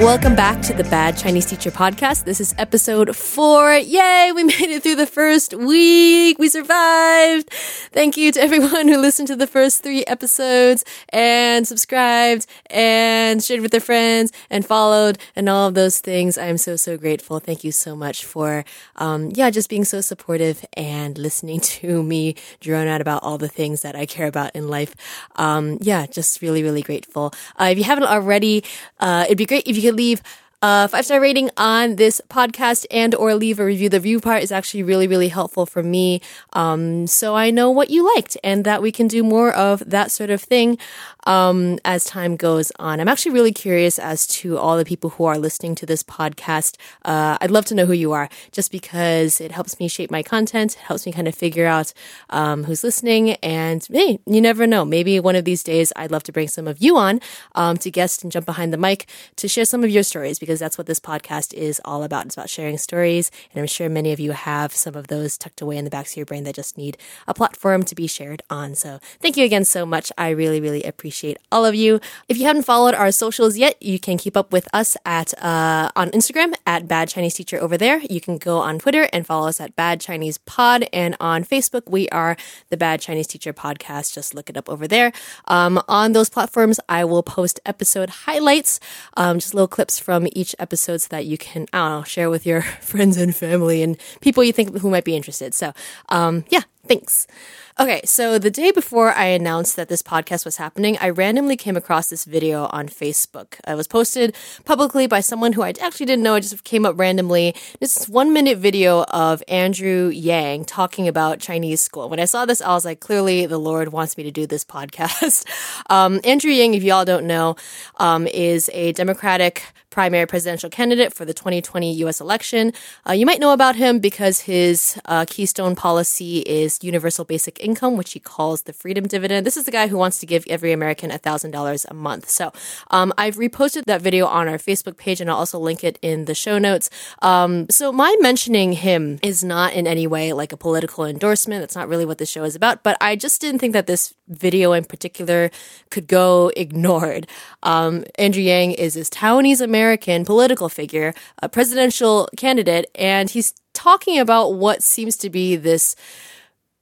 Welcome back to the Bad Chinese Teacher Podcast. This is episode four. Yay! We made it through the first week. We survived. Thank you to everyone who listened to the first three episodes and subscribed and shared with their friends and followed and all of those things. I am so, so grateful. Thank you so much for, um, yeah, just being so supportive and listening to me drone out about all the things that I care about in life. Um, yeah, just really, really grateful. Uh, if you haven't already, uh, it'd be great if you could leave a five star rating on this podcast and or leave a review. The review part is actually really, really helpful for me. Um, so I know what you liked and that we can do more of that sort of thing um, as time goes on. I'm actually really curious as to all the people who are listening to this podcast. Uh, I'd love to know who you are just because it helps me shape my content. It helps me kind of figure out um, who's listening. And hey, you never know. Maybe one of these days I'd love to bring some of you on um, to guest and jump behind the mic to share some of your stories because that's what this podcast is all about. It's about sharing stories. And I'm sure many of you have some of those tucked away in the backs of your brain that just need a platform to be shared on. So thank you again so much. I really, really appreciate all of you. If you haven't followed our socials yet, you can keep up with us at uh, on Instagram at Bad Chinese Teacher over there. You can go on Twitter and follow us at Bad Chinese Pod. And on Facebook, we are the Bad Chinese Teacher Podcast. Just look it up over there. Um, on those platforms, I will post episode highlights, um, just little clips from each episode so that you can, I don't know, share with your friends and family and people you think who might be interested. So, um, yeah, thanks. Okay, so the day before I announced that this podcast was happening, I randomly came across this video on Facebook. It was posted publicly by someone who I actually didn't know. It just came up randomly. This one minute video of Andrew Yang talking about Chinese school. When I saw this, I was like, clearly the Lord wants me to do this podcast. um, Andrew Yang, if y'all don't know, um, is a Democratic primary presidential candidate for the 2020 U.S. election. Uh, you might know about him because his uh, keystone policy is universal basic income, which he calls the freedom dividend. This is the guy who wants to give every American $1,000 a month. So um, I've reposted that video on our Facebook page and I'll also link it in the show notes. Um, so my mentioning him is not in any way like a political endorsement. That's not really what the show is about, but I just didn't think that this video in particular could go ignored. Um, Andrew Yang is this Taiwanese American political figure, a presidential candidate, and he's talking about what seems to be this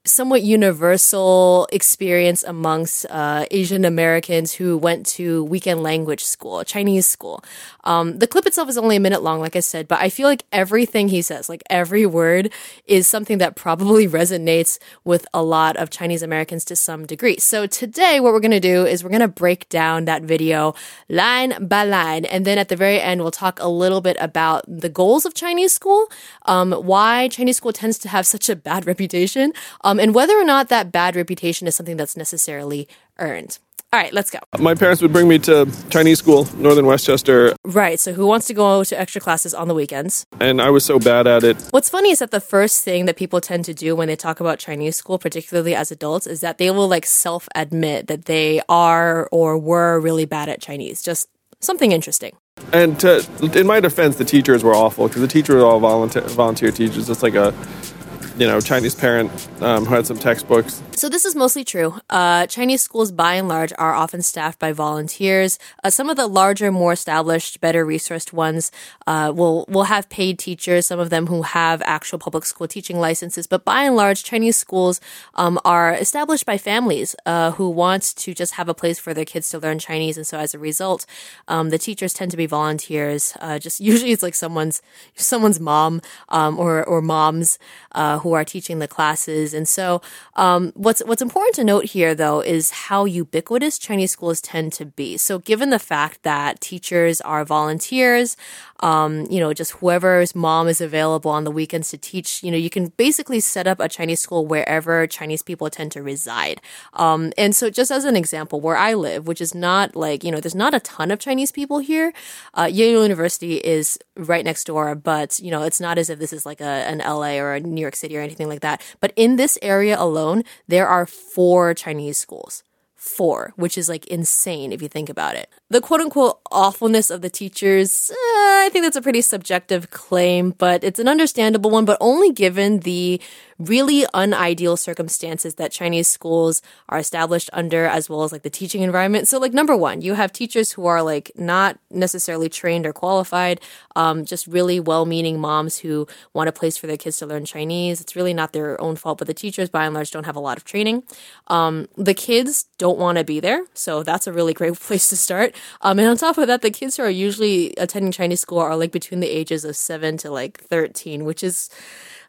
somewhat universal experience amongst uh, Asian Americans who went to weekend language school, Chinese school. Um, the clip itself is only a minute long, like I said, but I feel like everything he says, like every word, is something that probably resonates with a lot of Chinese Americans to some degree. So today, what we're going to do is we're going to break down that video line by line, and then at the very end, we'll talk a little bit about the goals of Chinese school, um, why Chinese school tends to have such a bad reputation. Um, um, and whether or not that bad reputation is something that's necessarily earned. All right, let's go. My parents would bring me to Chinese school, Northern Westchester. Right, so who wants to go to extra classes on the weekends? And I was so bad at it. What's funny is that the first thing that people tend to do when they talk about Chinese school, particularly as adults, is that they will like self admit that they are or were really bad at Chinese. Just something interesting. And to, in my defense, the teachers were awful because the teachers were all volunteer, volunteer teachers. It's like a you know Chinese parent um, who had some textbooks. So this is mostly true. Uh, Chinese schools, by and large, are often staffed by volunteers. Uh, some of the larger, more established, better resourced ones uh, will will have paid teachers. Some of them who have actual public school teaching licenses. But by and large, Chinese schools um, are established by families uh, who want to just have a place for their kids to learn Chinese. And so, as a result, um, the teachers tend to be volunteers. Uh, just usually, it's like someone's someone's mom um, or or moms uh, who are teaching the classes. And so, um, what's what's important to note here, though, is how ubiquitous Chinese schools tend to be. So, given the fact that teachers are volunteers, um, you know, just whoever's mom is available on the weekends to teach, you know, you can basically set up a Chinese school wherever Chinese people tend to reside. Um, and so, just as an example, where I live, which is not like you know, there's not a ton of Chinese people here. Uh, Yale University is right next door, but you know, it's not as if this is like a an LA or a New York City or anything like that. But in this area alone, there are four Chinese schools. Four, which is like insane if you think about it. The quote unquote awfulness of the teachers, uh, I think that's a pretty subjective claim, but it's an understandable one, but only given the really unideal circumstances that Chinese schools are established under, as well as like the teaching environment. So, like, number one, you have teachers who are like not necessarily trained or qualified, um, just really well meaning moms who want a place for their kids to learn Chinese. It's really not their own fault, but the teachers, by and large, don't have a lot of training. Um, the kids don't want to be there, so that's a really great place to start. Um, and on top of that, the kids who are usually attending Chinese school are like between the ages of seven to like 13, which is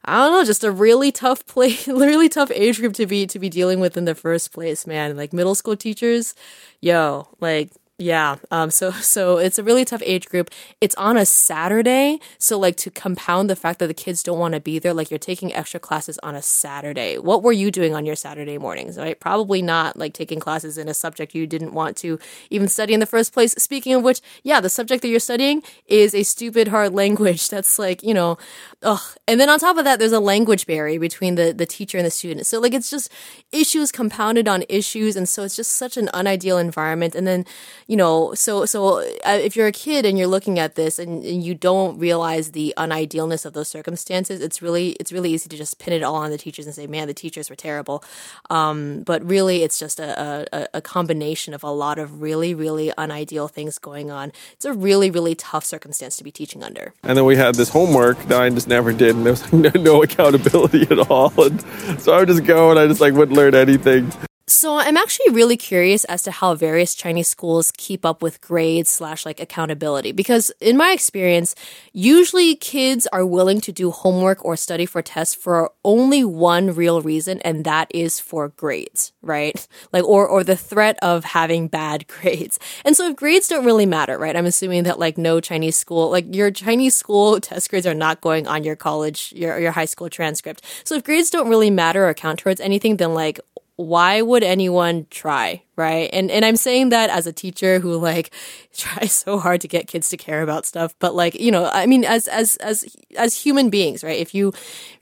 I don't know, just a really tough play, really tough age group to be to be dealing with in the first place, man. Like middle school teachers, yo, like yeah. Um, so, so it's a really tough age group. It's on a Saturday. So like to compound the fact that the kids don't want to be there, like you're taking extra classes on a Saturday. What were you doing on your Saturday mornings, right? Probably not like taking classes in a subject you didn't want to even study in the first place. Speaking of which, yeah, the subject that you're studying is a stupid hard language. That's like, you know, ugh. And then on top of that, there's a language barrier between the, the teacher and the student. So like it's just issues compounded on issues. And so it's just such an unideal environment. And then, you know, so so uh, if you're a kid and you're looking at this and, and, you don't realize the unidealness of those circumstances, it's really it's really easy to just pin it all on the teachers and say, "Man, the teachers were terrible." Um, but really, it's just a, a, a combination of a lot of really really unideal things going on. It's a really really tough circumstance to be teaching under. And then we had this homework that I just never did, and there was no, no accountability at all. And so I would just go and I just like wouldn't learn anything. So I'm actually really curious as to how various Chinese schools keep up with grades slash like accountability because in my experience, usually kids are willing to do homework or study for tests for only one real reason, and that is for grades, right? Like or or the threat of having bad grades. And so if grades don't really matter, right? I'm assuming that like no Chinese school, like your Chinese school test grades are not going on your college, your your high school transcript. So if grades don't really matter or count towards anything, then like why would anyone try, right? And and I'm saying that as a teacher who like tries so hard to get kids to care about stuff, but like, you know, I mean as as as as human beings, right? If you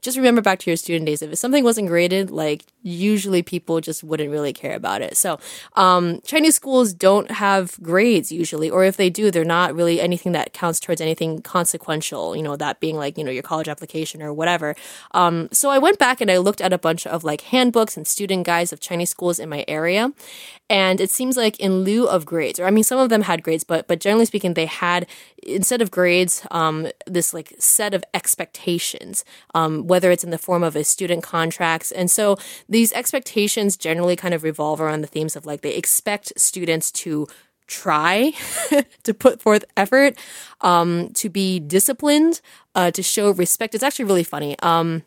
just remember back to your student days, if something wasn't graded, like usually people just wouldn't really care about it. So, um, Chinese schools don't have grades usually, or if they do, they're not really anything that counts towards anything consequential, you know, that being like, you know, your college application or whatever. Um, so I went back and I looked at a bunch of like handbooks and student guides of Chinese schools in my area. And it seems like in lieu of grades, or I mean, some of them had grades, but but generally speaking, they had instead of grades, um, this like set of expectations, um, whether it's in the form of a student contracts, and so these expectations generally kind of revolve around the themes of like they expect students to try to put forth effort, um, to be disciplined, uh, to show respect. It's actually really funny. Um,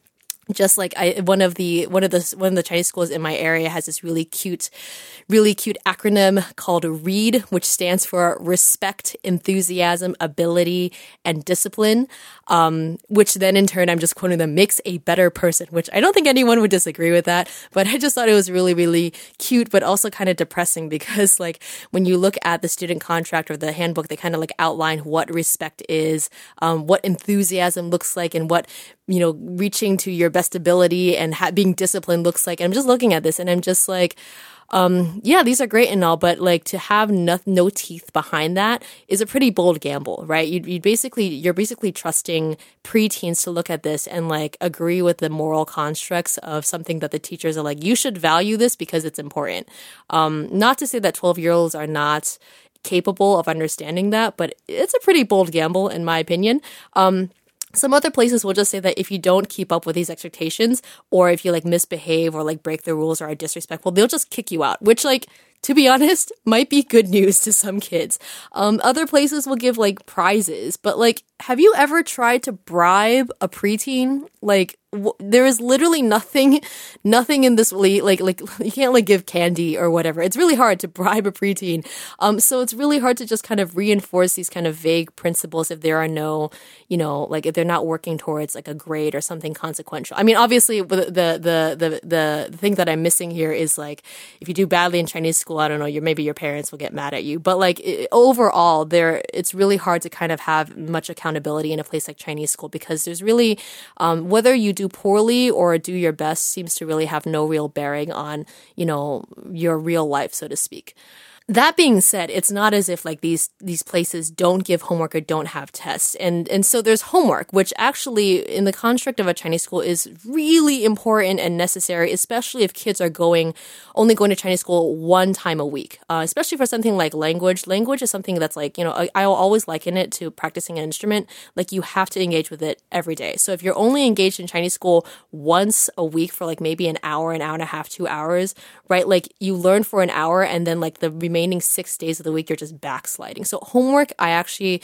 just like I, one of the one of the one of the Chinese schools in my area has this really cute, really cute acronym called READ, which stands for Respect, Enthusiasm, Ability, and Discipline. Um, which then in turn, I'm just quoting them, makes a better person. Which I don't think anyone would disagree with that, but I just thought it was really really cute, but also kind of depressing because like when you look at the student contract or the handbook, they kind of like outline what respect is, um, what enthusiasm looks like, and what you know reaching to your best ability and ha- being disciplined looks like. I'm just looking at this and I'm just like, um, yeah, these are great and all, but like to have no, no teeth behind that is a pretty bold gamble, right? You you basically you're basically trusting preteens to look at this and like agree with the moral constructs of something that the teachers are like, you should value this because it's important. Um, not to say that twelve year olds are not capable of understanding that, but it's a pretty bold gamble in my opinion. Um, some other places will just say that if you don't keep up with these expectations or if you like misbehave or like break the rules or are disrespectful, they'll just kick you out, which like to be honest, might be good news to some kids. Um, other places will give like prizes, but like, have you ever tried to bribe a preteen? Like, w- there is literally nothing, nothing in this like like you can't like give candy or whatever. It's really hard to bribe a preteen. Um, so it's really hard to just kind of reinforce these kind of vague principles if there are no, you know, like if they're not working towards like a grade or something consequential. I mean, obviously the the the the the, the thing that I'm missing here is like if you do badly in Chinese school, I don't know, your maybe your parents will get mad at you. But like it, overall, there it's really hard to kind of have much accountability in a place like Chinese school because there's really um, whether you do poorly or do your best seems to really have no real bearing on you know your real life, so to speak. That being said, it's not as if like these these places don't give homework or don't have tests. And and so there's homework, which actually in the construct of a Chinese school is really important and necessary, especially if kids are going only going to Chinese school one time a week. Uh, especially for something like language. Language is something that's like, you know, I, I'll always liken it to practicing an instrument. Like you have to engage with it every day. So if you're only engaged in Chinese school once a week for like maybe an hour, an hour and a half, two hours, right? Like you learn for an hour and then like the remaining remaining six days of the week, you're just backsliding. So homework, I actually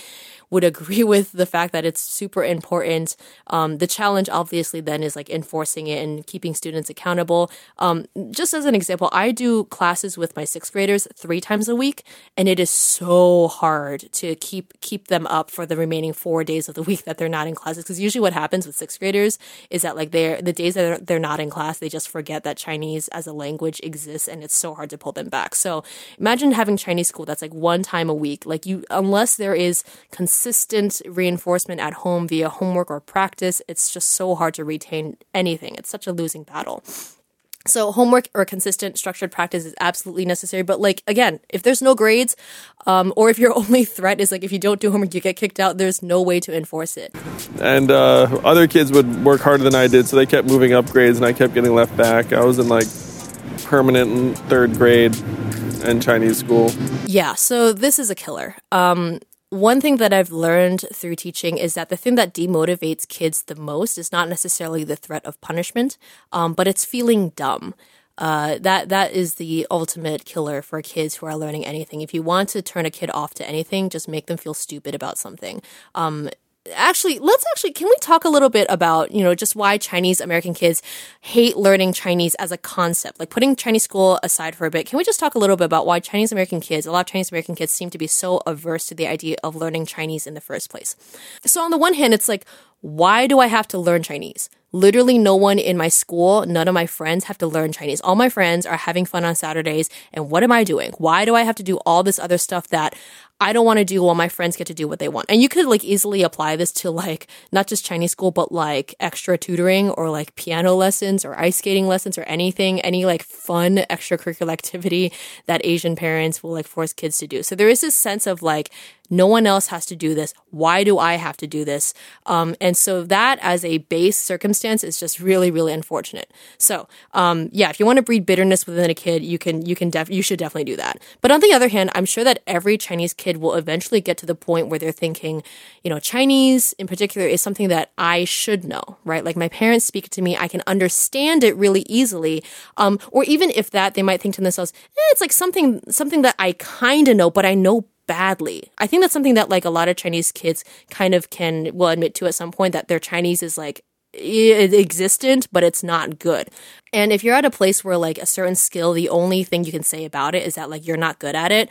would agree with the fact that it's super important. Um, the challenge, obviously, then is like enforcing it and keeping students accountable. Um, just as an example, I do classes with my sixth graders three times a week, and it is so hard to keep keep them up for the remaining four days of the week that they're not in classes. Because usually, what happens with sixth graders is that like they're the days that they're, they're not in class, they just forget that Chinese as a language exists, and it's so hard to pull them back. So imagine having Chinese school that's like one time a week. Like you, unless there is consistent consistent reinforcement at home via homework or practice, it's just so hard to retain anything. It's such a losing battle. So homework or consistent structured practice is absolutely necessary. But like again, if there's no grades, um, or if your only threat is like if you don't do homework, you get kicked out. There's no way to enforce it. And uh, other kids would work harder than I did, so they kept moving up grades, and I kept getting left back. I was in like permanent third grade and Chinese school. Yeah, so this is a killer. Um, one thing that I've learned through teaching is that the thing that demotivates kids the most is not necessarily the threat of punishment, um, but it's feeling dumb. Uh, that that is the ultimate killer for kids who are learning anything. If you want to turn a kid off to anything, just make them feel stupid about something. Um, actually let's actually can we talk a little bit about you know just why chinese american kids hate learning chinese as a concept? Like putting chinese school aside for a bit can we just talk a little bit about why chinese american kids a lot of chinese american kids seem to be so averse to the idea of learning chinese in the first place? So on the one hand it's like why do i have to learn chinese literally no one in my school, none of my friends have to learn Chinese. All my friends are having fun on Saturdays. And what am I doing? Why do I have to do all this other stuff that I don't want to do while my friends get to do what they want. And you could like easily apply this to like not just Chinese school, but like extra tutoring or like piano lessons or ice skating lessons or anything, any like fun extracurricular activity that Asian parents will like force kids to do. So there is this sense of like, no one else has to do this. Why do I have to do this? Um, and so that as a base circumstance is just really, really unfortunate. So, um, yeah, if you want to breed bitterness within a kid, you can, you can def, you should definitely do that. But on the other hand, I'm sure that every Chinese kid will eventually get to the point where they're thinking, you know, Chinese in particular is something that I should know, right? Like my parents speak it to me, I can understand it really easily. Um, or even if that, they might think to themselves, eh, it's like something, something that I kind of know, but I know badly. I think that's something that like a lot of Chinese kids kind of can will admit to at some point that their Chinese is like existent, but it's not good. And if you're at a place where like a certain skill, the only thing you can say about it is that like you're not good at it,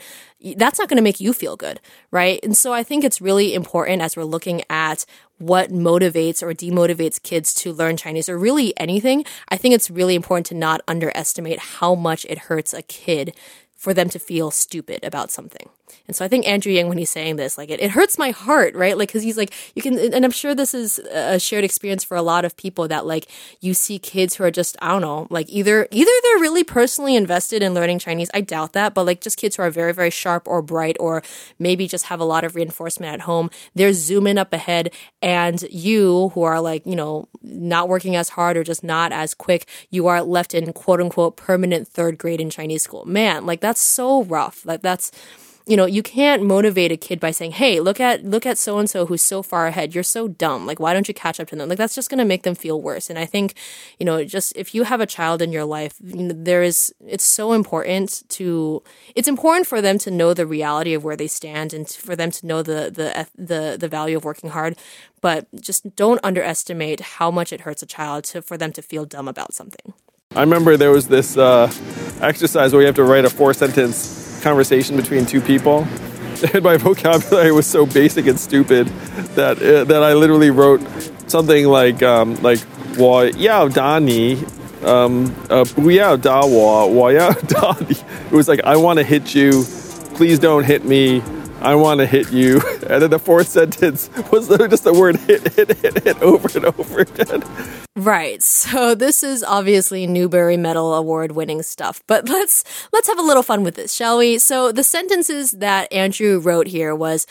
that's not going to make you feel good, right? And so I think it's really important as we're looking at what motivates or demotivates kids to learn Chinese or really anything. I think it's really important to not underestimate how much it hurts a kid for them to feel stupid about something. And so I think Andrew Yang, when he's saying this, like it, it hurts my heart, right? Like, cause he's like, you can, and I'm sure this is a shared experience for a lot of people that like you see kids who are just, I don't know, like either, either they're really personally invested in learning Chinese. I doubt that, but like just kids who are very, very sharp or bright or maybe just have a lot of reinforcement at home. They're zooming up ahead and you who are like, you know, not working as hard or just not as quick, you are left in quote unquote permanent third grade in Chinese school. Man, like that's so rough. Like that's, you know, you can't motivate a kid by saying, "Hey, look at look at so and so who's so far ahead. You're so dumb. Like, why don't you catch up to them?" Like, that's just going to make them feel worse. And I think, you know, just if you have a child in your life, there is it's so important to it's important for them to know the reality of where they stand and for them to know the the the the value of working hard. But just don't underestimate how much it hurts a child to for them to feel dumb about something. I remember there was this uh, exercise where you have to write a four sentence conversation between two people. And my vocabulary was so basic and stupid that uh, that I literally wrote something like um, like "wa yao dani," um, uh, "buyao da wa wa yao dani." It was like I want to hit you, please don't hit me. I want to hit you. And then the fourth sentence was just the word hit, hit, hit, hit over and over again. Right. So this is obviously Newbery Medal award winning stuff. But let's let's have a little fun with this, shall we? So the sentences that Andrew wrote here was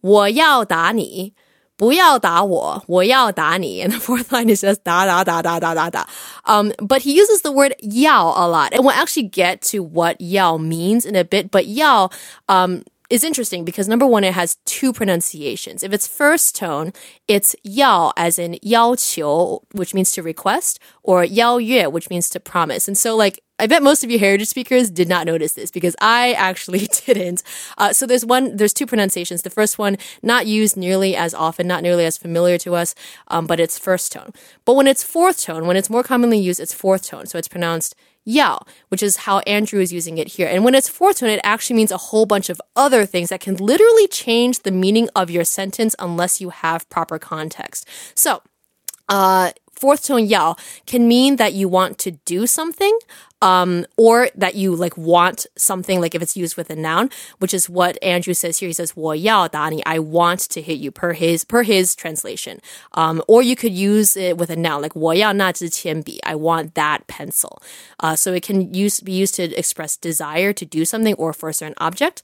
我要打你不要打我，我要打你. And the fourth line is just da da da da da da da. Um, but he uses the word yao a lot. And we'll actually get to what yao means in a bit. But yao, um, is interesting because number one, it has two pronunciations. If it's first tone, it's yao as in yao qiu, which means to request, or yao yue, which means to promise. And so like I bet most of you heritage speakers did not notice this because I actually didn't. Uh, so there's one, there's two pronunciations. The first one, not used nearly as often, not nearly as familiar to us, um, but it's first tone. But when it's fourth tone, when it's more commonly used, it's fourth tone. So it's pronounced yao, which is how Andrew is using it here. And when it's fourth tone, it actually means a whole bunch of other things that can literally change the meaning of your sentence unless you have proper context. So, uh, fourth tone yao can mean that you want to do something, um, or that you like want something, like if it's used with a noun, which is what Andrew says here. He says, 我要打你, I want to hit you per his, per his translation. Um, or you could use it with a noun, like 我要那支铅笔, I want that pencil. Uh, so it can use, be used to express desire to do something or for a certain object.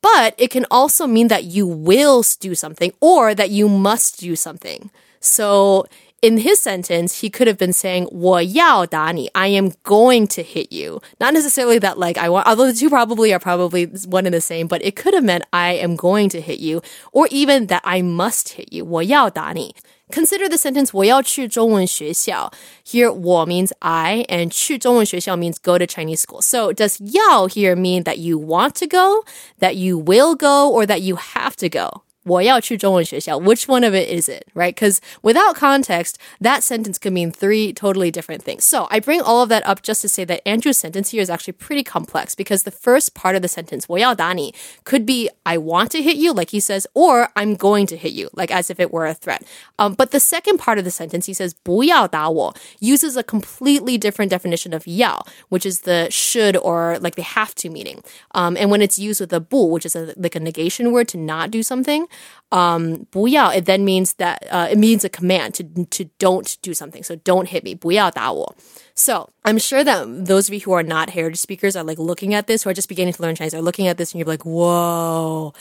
But it can also mean that you will do something or that you must do something. So in his sentence, he could have been saying, 我要打你, I am going to hit you. Not necessarily that like I want, although the two probably are probably one and the same, but it could have meant I am going to hit you, or even that I must hit you. 我要打你. Consider the sentence 我要去中文学校. Here 我 means I and 去中文学校 means go to Chinese school. So does 要 here mean that you want to go, that you will go, or that you have to go? 我要去中文学校. Which one of it is it, right? Because without context, that sentence could mean three totally different things. So I bring all of that up just to say that Andrew's sentence here is actually pretty complex because the first part of the sentence, 我要打你, could be I want to hit you, like he says, or I'm going to hit you, like as if it were a threat. Um, but the second part of the sentence, he says 不要打我, uses a completely different definition of 要, which is the should or like the have to meaning. Um, and when it's used with a 不, which is a, like a negation word to not do something, um, 不要, it then means that uh, it means a command to to don't do something. So don't hit me. 不要打我. So I'm sure that those of you who are not heritage speakers are like looking at this, who are just beginning to learn Chinese, are looking at this and you're like, whoa.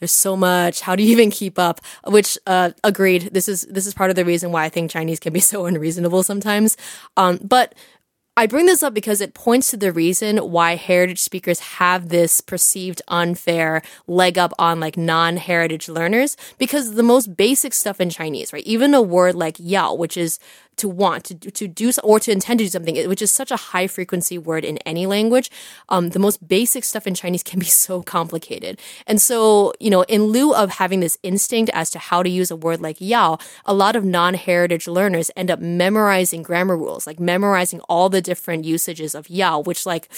There's so much. How do you even keep up? Which, uh, agreed. This is, this is part of the reason why I think Chinese can be so unreasonable sometimes. Um, but I bring this up because it points to the reason why heritage speakers have this perceived unfair leg up on like non-heritage learners because the most basic stuff in Chinese, right? Even a word like yao, which is to want to to do or to intend to do something, which is such a high frequency word in any language. Um, the most basic stuff in Chinese can be so complicated, and so you know, in lieu of having this instinct as to how to use a word like yao, a lot of non-heritage learners end up memorizing grammar rules, like memorizing all the different usages of yao, which like,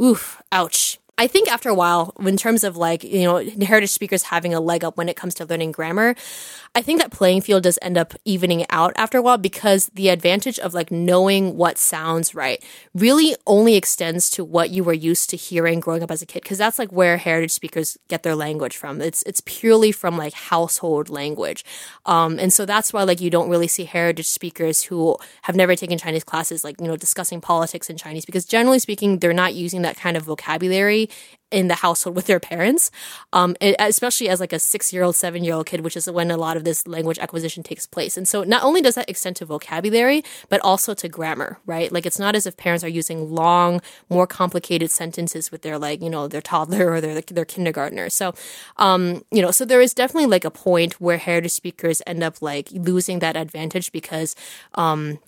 oof, ouch. I think after a while, in terms of like, you know, heritage speakers having a leg up when it comes to learning grammar, I think that playing field does end up evening out after a while because the advantage of like knowing what sounds right really only extends to what you were used to hearing growing up as a kid. Cause that's like where heritage speakers get their language from. It's, it's purely from like household language. Um, and so that's why like you don't really see heritage speakers who have never taken Chinese classes, like, you know, discussing politics in Chinese because generally speaking, they're not using that kind of vocabulary in the household with their parents, um, especially as like a six year old, seven year old kid, which is when a lot of this language acquisition takes place. And so not only does that extend to vocabulary, but also to grammar, right? Like it's not as if parents are using long, more complicated sentences with their like, you know, their toddler or their, their kindergartner. So, um, you know, so there is definitely like a point where heritage speakers end up like losing that advantage because, um,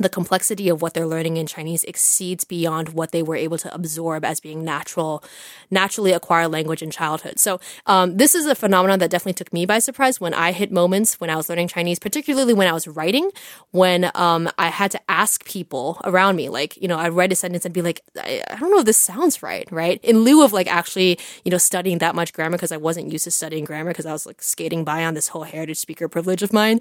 the complexity of what they're learning in Chinese exceeds beyond what they were able to absorb as being natural, naturally acquired language in childhood. So um, this is a phenomenon that definitely took me by surprise when I hit moments when I was learning Chinese, particularly when I was writing, when um, I had to ask people around me, like you know, I'd write a sentence and be like, I, I don't know if this sounds right, right? In lieu of like actually you know studying that much grammar because I wasn't used to studying grammar because I was like skating by on this whole heritage speaker privilege of mine.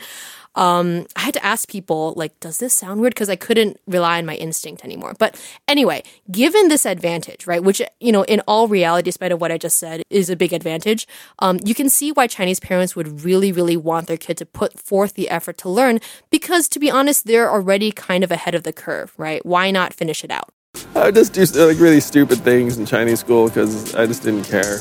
Um, I had to ask people like, does this sound weird? Because I couldn't rely on my instinct anymore. But anyway, given this advantage, right, which, you know, in all reality, despite of what I just said, is a big advantage, um, you can see why Chinese parents would really, really want their kid to put forth the effort to learn because, to be honest, they're already kind of ahead of the curve, right? Why not finish it out? I would just do like really stupid things in Chinese school because I just didn't care.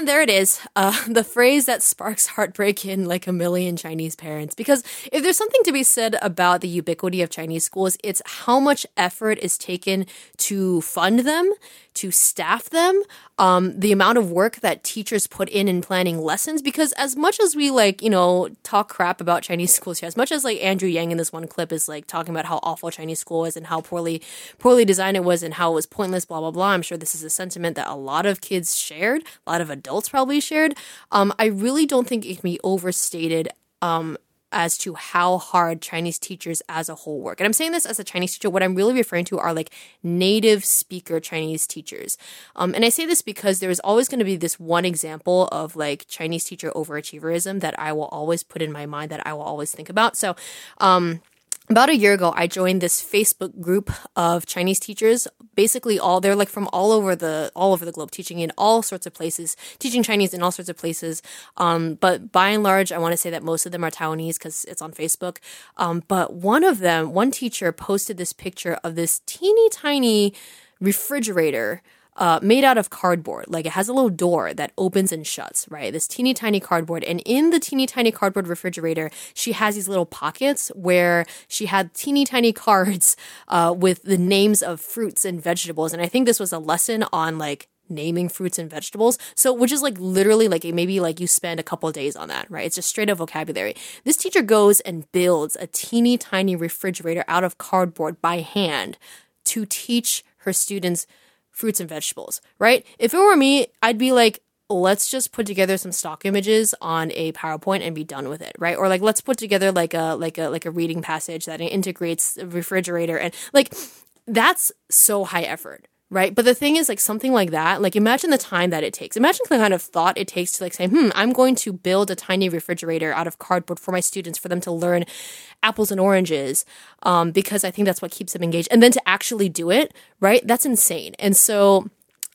And there it is, uh, the phrase that sparks heartbreak in like a million Chinese parents. Because if there's something to be said about the ubiquity of Chinese schools, it's how much effort is taken to fund them, to staff them, um, the amount of work that teachers put in in planning lessons. Because as much as we like, you know, talk crap about Chinese schools here, as much as like Andrew Yang in this one clip is like talking about how awful Chinese school is and how poorly poorly designed it was and how it was pointless, blah blah blah. I'm sure this is a sentiment that a lot of kids shared, a lot of adults probably shared. Um, I really don't think it can be overstated. Um, as to how hard Chinese teachers as a whole work. And I'm saying this as a Chinese teacher. What I'm really referring to are like native speaker Chinese teachers. Um, and I say this because there is always going to be this one example of like Chinese teacher overachieverism that I will always put in my mind that I will always think about. So, um, about a year ago, I joined this Facebook group of Chinese teachers. Basically, all they're like from all over the all over the globe, teaching in all sorts of places, teaching Chinese in all sorts of places. Um, but by and large, I want to say that most of them are Taiwanese because it's on Facebook. Um, but one of them, one teacher, posted this picture of this teeny tiny refrigerator uh, made out of cardboard. Like it has a little door that opens and shuts, right? This teeny tiny cardboard. And in the teeny tiny cardboard refrigerator, she has these little pockets where she had teeny tiny cards uh, with the names of fruits and vegetables. And I think this was a lesson on like naming fruits and vegetables. So, which is like literally like maybe like you spend a couple days on that, right? It's just straight up vocabulary. This teacher goes and builds a teeny tiny refrigerator out of cardboard by hand to teach her students fruits and vegetables, right? If it were me, I'd be like, let's just put together some stock images on a PowerPoint and be done with it, right? Or like let's put together like a like a like a reading passage that integrates a refrigerator and like that's so high effort, right? But the thing is, like something like that, like imagine the time that it takes. Imagine the kind of thought it takes to like say, hmm, I'm going to build a tiny refrigerator out of cardboard for my students for them to learn apples and oranges, um, because I think that's what keeps them engaged. And then to actually do it, right? That's insane. And so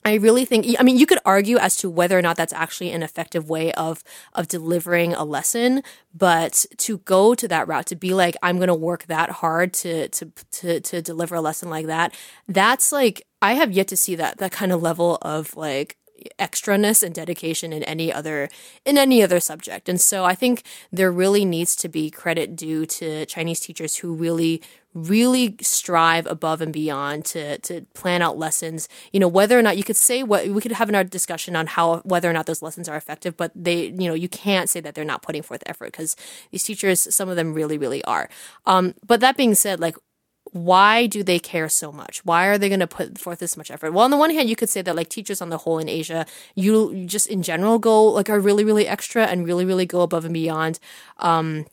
I really think I mean you could argue as to whether or not that's actually an effective way of of delivering a lesson, but to go to that route to be like I'm going to work that hard to to to to deliver a lesson like that, that's like I have yet to see that that kind of level of like extraness and dedication in any other in any other subject. And so I think there really needs to be credit due to Chinese teachers who really really strive above and beyond to to plan out lessons. You know, whether or not you could say what we could have in our discussion on how whether or not those lessons are effective, but they, you know, you can't say that they're not putting forth effort because these teachers, some of them really, really are. Um, but that being said, like why do they care so much? Why are they going to put forth this much effort? Well, on the one hand, you could say that like teachers on the whole in Asia, you just in general go like are really, really extra and really, really go above and beyond. Um,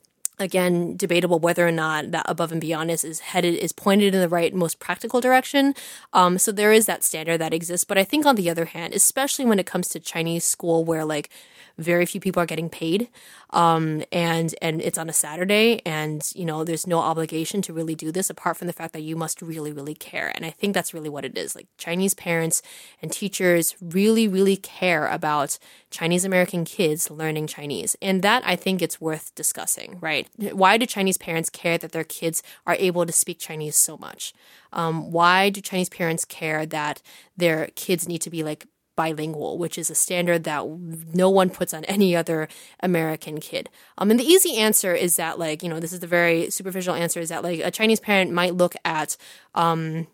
again debatable whether or not that above and beyond is, is headed is pointed in the right most practical direction. Um, so there is that standard that exists. But i think on the other hand especially when it comes to chinese school where like very few people are getting paid um, and and it's on a saturday and you know there's no obligation to really do this apart from the fact that you must really really care. And i think that's really what it is. Like chinese parents and teachers really really care about chinese american kids learning chinese. And that i think it's worth discussing right? Why do chinese parents care that their kids are able to speak chinese so much? Um, why do chinese parents care that their kids need to be like bilingual, which is a standard that no one puts on any other American kid. Um, and the easy answer is that, like, you know, this is the very superficial answer is that, like, a Chinese parent might look at, um,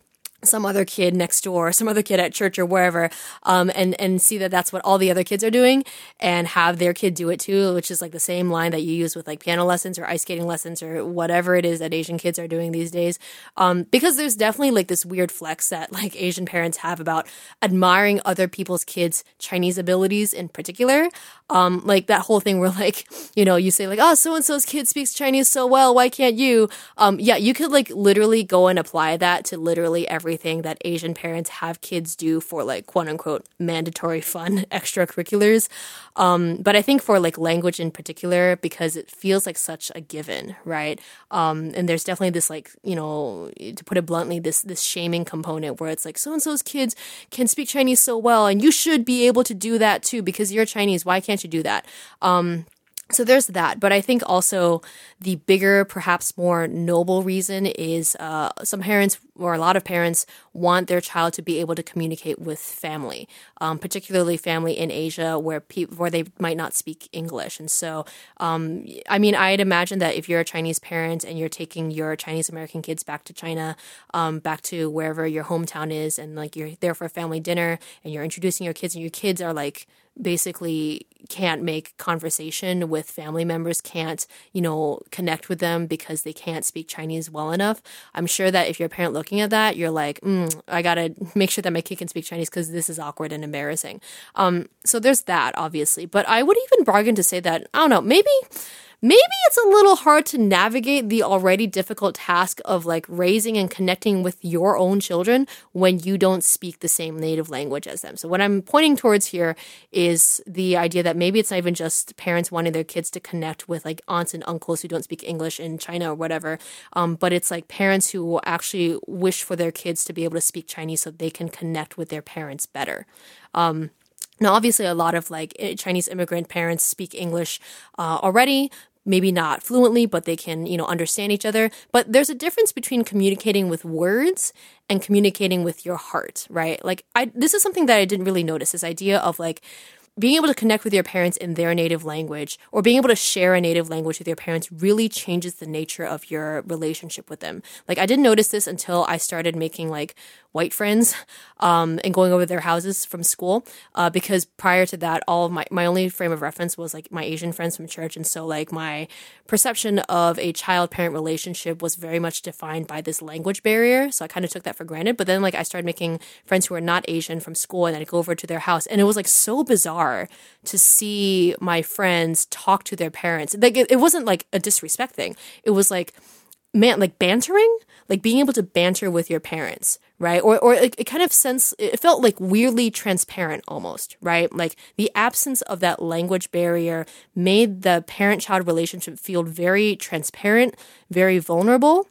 some other kid next door, some other kid at church or wherever, um, and and see that that's what all the other kids are doing, and have their kid do it too, which is like the same line that you use with like piano lessons or ice skating lessons or whatever it is that Asian kids are doing these days. Um, because there's definitely like this weird flex that like Asian parents have about admiring other people's kids' Chinese abilities in particular. Um, like that whole thing where like you know you say like oh so and so's kid speaks Chinese so well, why can't you? Um, yeah, you could like literally go and apply that to literally every everything that Asian parents have kids do for like quote unquote mandatory fun extracurriculars. Um, but I think for like language in particular, because it feels like such a given, right? Um, and there's definitely this like, you know, to put it bluntly, this this shaming component where it's like so and so's kids can speak Chinese so well, and you should be able to do that too because you're Chinese. Why can't you do that? Um, so there's that, but I think also the bigger, perhaps more noble reason is uh, some parents or a lot of parents want their child to be able to communicate with family, um, particularly family in Asia where people where they might not speak English. And so, um, I mean, I'd imagine that if you're a Chinese parent and you're taking your Chinese American kids back to China, um, back to wherever your hometown is, and like you're there for a family dinner and you're introducing your kids, and your kids are like basically can't make conversation with family members, can't, you know, connect with them because they can't speak Chinese well enough. I'm sure that if you're a parent looking at that, you're like, mm, I gotta make sure that my kid can speak Chinese because this is awkward and embarrassing. Um, so there's that, obviously. But I would even bargain to say that, I don't know, maybe maybe it's a little hard to navigate the already difficult task of like raising and connecting with your own children when you don't speak the same native language as them. So what I'm pointing towards here is the idea that maybe it's not even just parents wanting their kids to connect with like aunts and uncles who don't speak English in China or whatever, um, but it's like parents who actually wish for their kids to be able to speak Chinese so they can connect with their parents better. Um, now, obviously, a lot of like Chinese immigrant parents speak English uh, already, maybe not fluently, but they can, you know, understand each other. But there's a difference between communicating with words and communicating with your heart, right? Like I this is something that I didn't really notice, this idea of like being able to connect with your parents in their native language or being able to share a native language with your parents really changes the nature of your relationship with them. Like I didn't notice this until I started making like white friends um, and going over their houses from school uh, because prior to that all of my, my only frame of reference was like my asian friends from church. And so like my perception of a child parent relationship was very much defined by this language barrier. So i kind of took that for granted. But then like i started making friends who are not asian from school and i'd go over to their house. And it was like so bizarre to see my friends talk to their parents. Like it, it wasn't like a disrespect thing. It was like man like bantering like being able to banter with your parents right? Or or it, it kind of sense it felt like weirdly transparent almost right? Like the absence of that language barrier made the parent child relationship feel very transparent very vulnerable.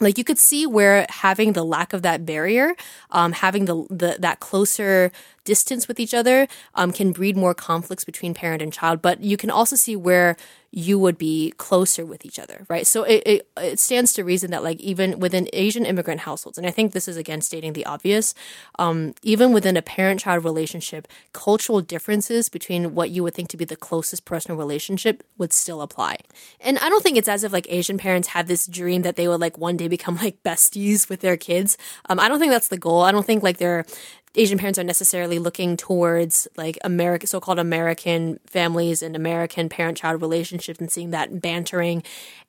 Like you could see where having the lack of that barrier um, having the, the that closer distance with each other um, can breed more conflicts between parent and child but you can also see where you would be closer with each other, right? So it, it, it, stands to reason that like even within Asian immigrant households, and I think this is again stating the obvious, um, even within a parent-child relationship, cultural differences between what you would think to be the closest personal relationship would still apply. And I don't think it's as if like Asian parents had this dream that they would like one day become like besties with their kids. Um, I don't think that's the goal. I don't think like they're Asian parents are necessarily looking towards like American, so-called American families and American parent-child relationships and seeing that bantering,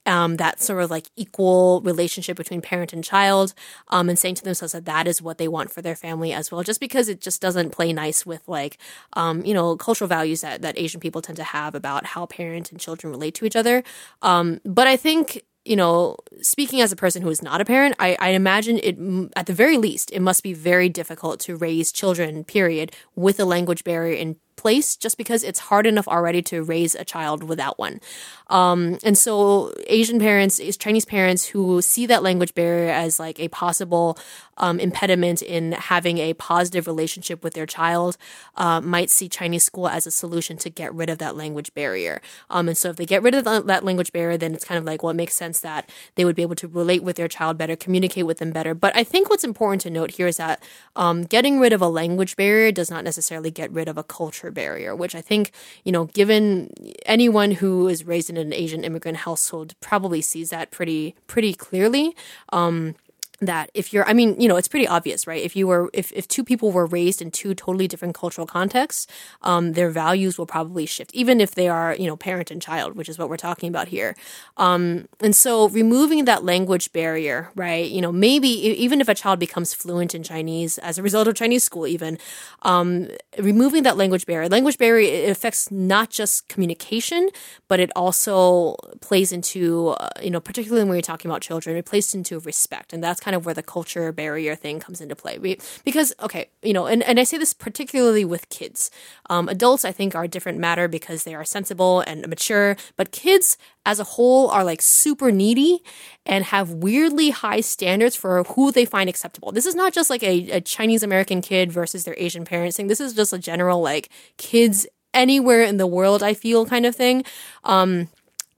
um, that sort of like equal relationship between parent and child, um, and saying to themselves that that is what they want for their family as well, just because it just doesn't play nice with like, um, you know, cultural values that, that Asian people tend to have about how parent and children relate to each other. Um, but I think you know, speaking as a person who is not a parent, I, I imagine it, at the very least, it must be very difficult to raise children, period, with a language barrier in place just because it's hard enough already to raise a child without one. Um, and so Asian parents, Chinese parents who see that language barrier as like a possible um, impediment in having a positive relationship with their child uh, might see Chinese school as a solution to get rid of that language barrier. Um, and so if they get rid of that language barrier, then it's kind of like, well, it makes sense that they would be able to relate with their child better, communicate with them better. But I think what's important to note here is that um, getting rid of a language barrier does not necessarily get rid of a culture barrier, which I think, you know, given anyone who is raised in an Asian immigrant household probably sees that pretty, pretty clearly. Um, that if you're i mean you know it's pretty obvious right? If you were if, if two people were raised in two totally different cultural contexts um, their values will probably shift even if they are you know parent and child which is what we're talking about here. Um, and so removing that language barrier right you know maybe even if a child becomes fluent in chinese as a result of chinese school even um, removing that language barrier language barrier affects not just communication but it also plays into uh, you know particularly when you're talking about children it plays into respect. And that's kind of where the culture barrier thing comes into play. We, because, okay, you know, and, and I say this particularly with kids. Um, adults, I think, are a different matter because they are sensible and mature, but kids as a whole are like super needy and have weirdly high standards for who they find acceptable. This is not just like a, a Chinese American kid versus their Asian parents thing. This is just a general like kids anywhere in the world, I feel kind of thing. Um,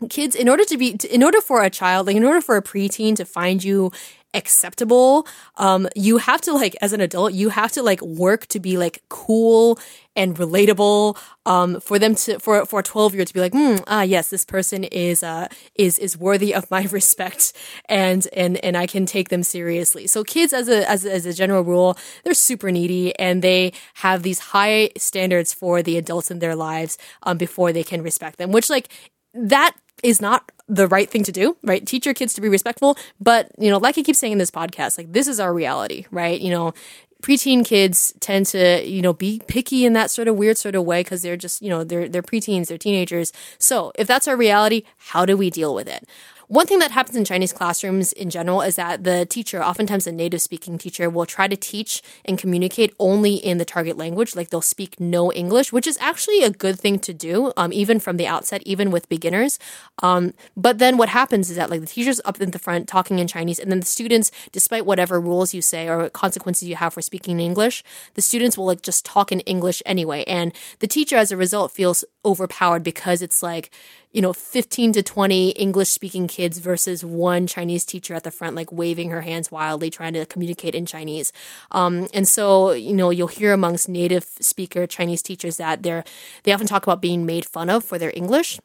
kids in order to be in order for a child like in order for a preteen to find you acceptable um you have to like as an adult you have to like work to be like cool and relatable um for them to for for a 12 year to be like hmm, ah yes this person is uh is is worthy of my respect and and and I can take them seriously. So kids as a as, as a general rule they're super needy and they have these high standards for the adults in their lives um before they can respect them which like that is not the right thing to do, right? Teach your kids to be respectful. But, you know, like I keep saying in this podcast, like this is our reality, right? You know, preteen kids tend to, you know, be picky in that sort of weird sort of way because they're just, you know, they're they're preteens, they're teenagers. So if that's our reality, how do we deal with it? One thing that happens in Chinese classrooms in general is that the teacher, oftentimes a native speaking teacher, will try to teach and communicate only in the target language. Like they'll speak no English, which is actually a good thing to do, um, even from the outset, even with beginners. Um, but then what happens is that like the teacher's up in the front talking in Chinese, and then the students, despite whatever rules you say or consequences you have for speaking English, the students will like just talk in English anyway. And the teacher, as a result, feels overpowered because it's like, you know, 15 to 20 English speaking kids versus one Chinese teacher at the front, like waving her hands wildly, trying to communicate in Chinese. Um, and so, you know, you'll hear amongst native speaker Chinese teachers that they're, they often talk about being made fun of for their English.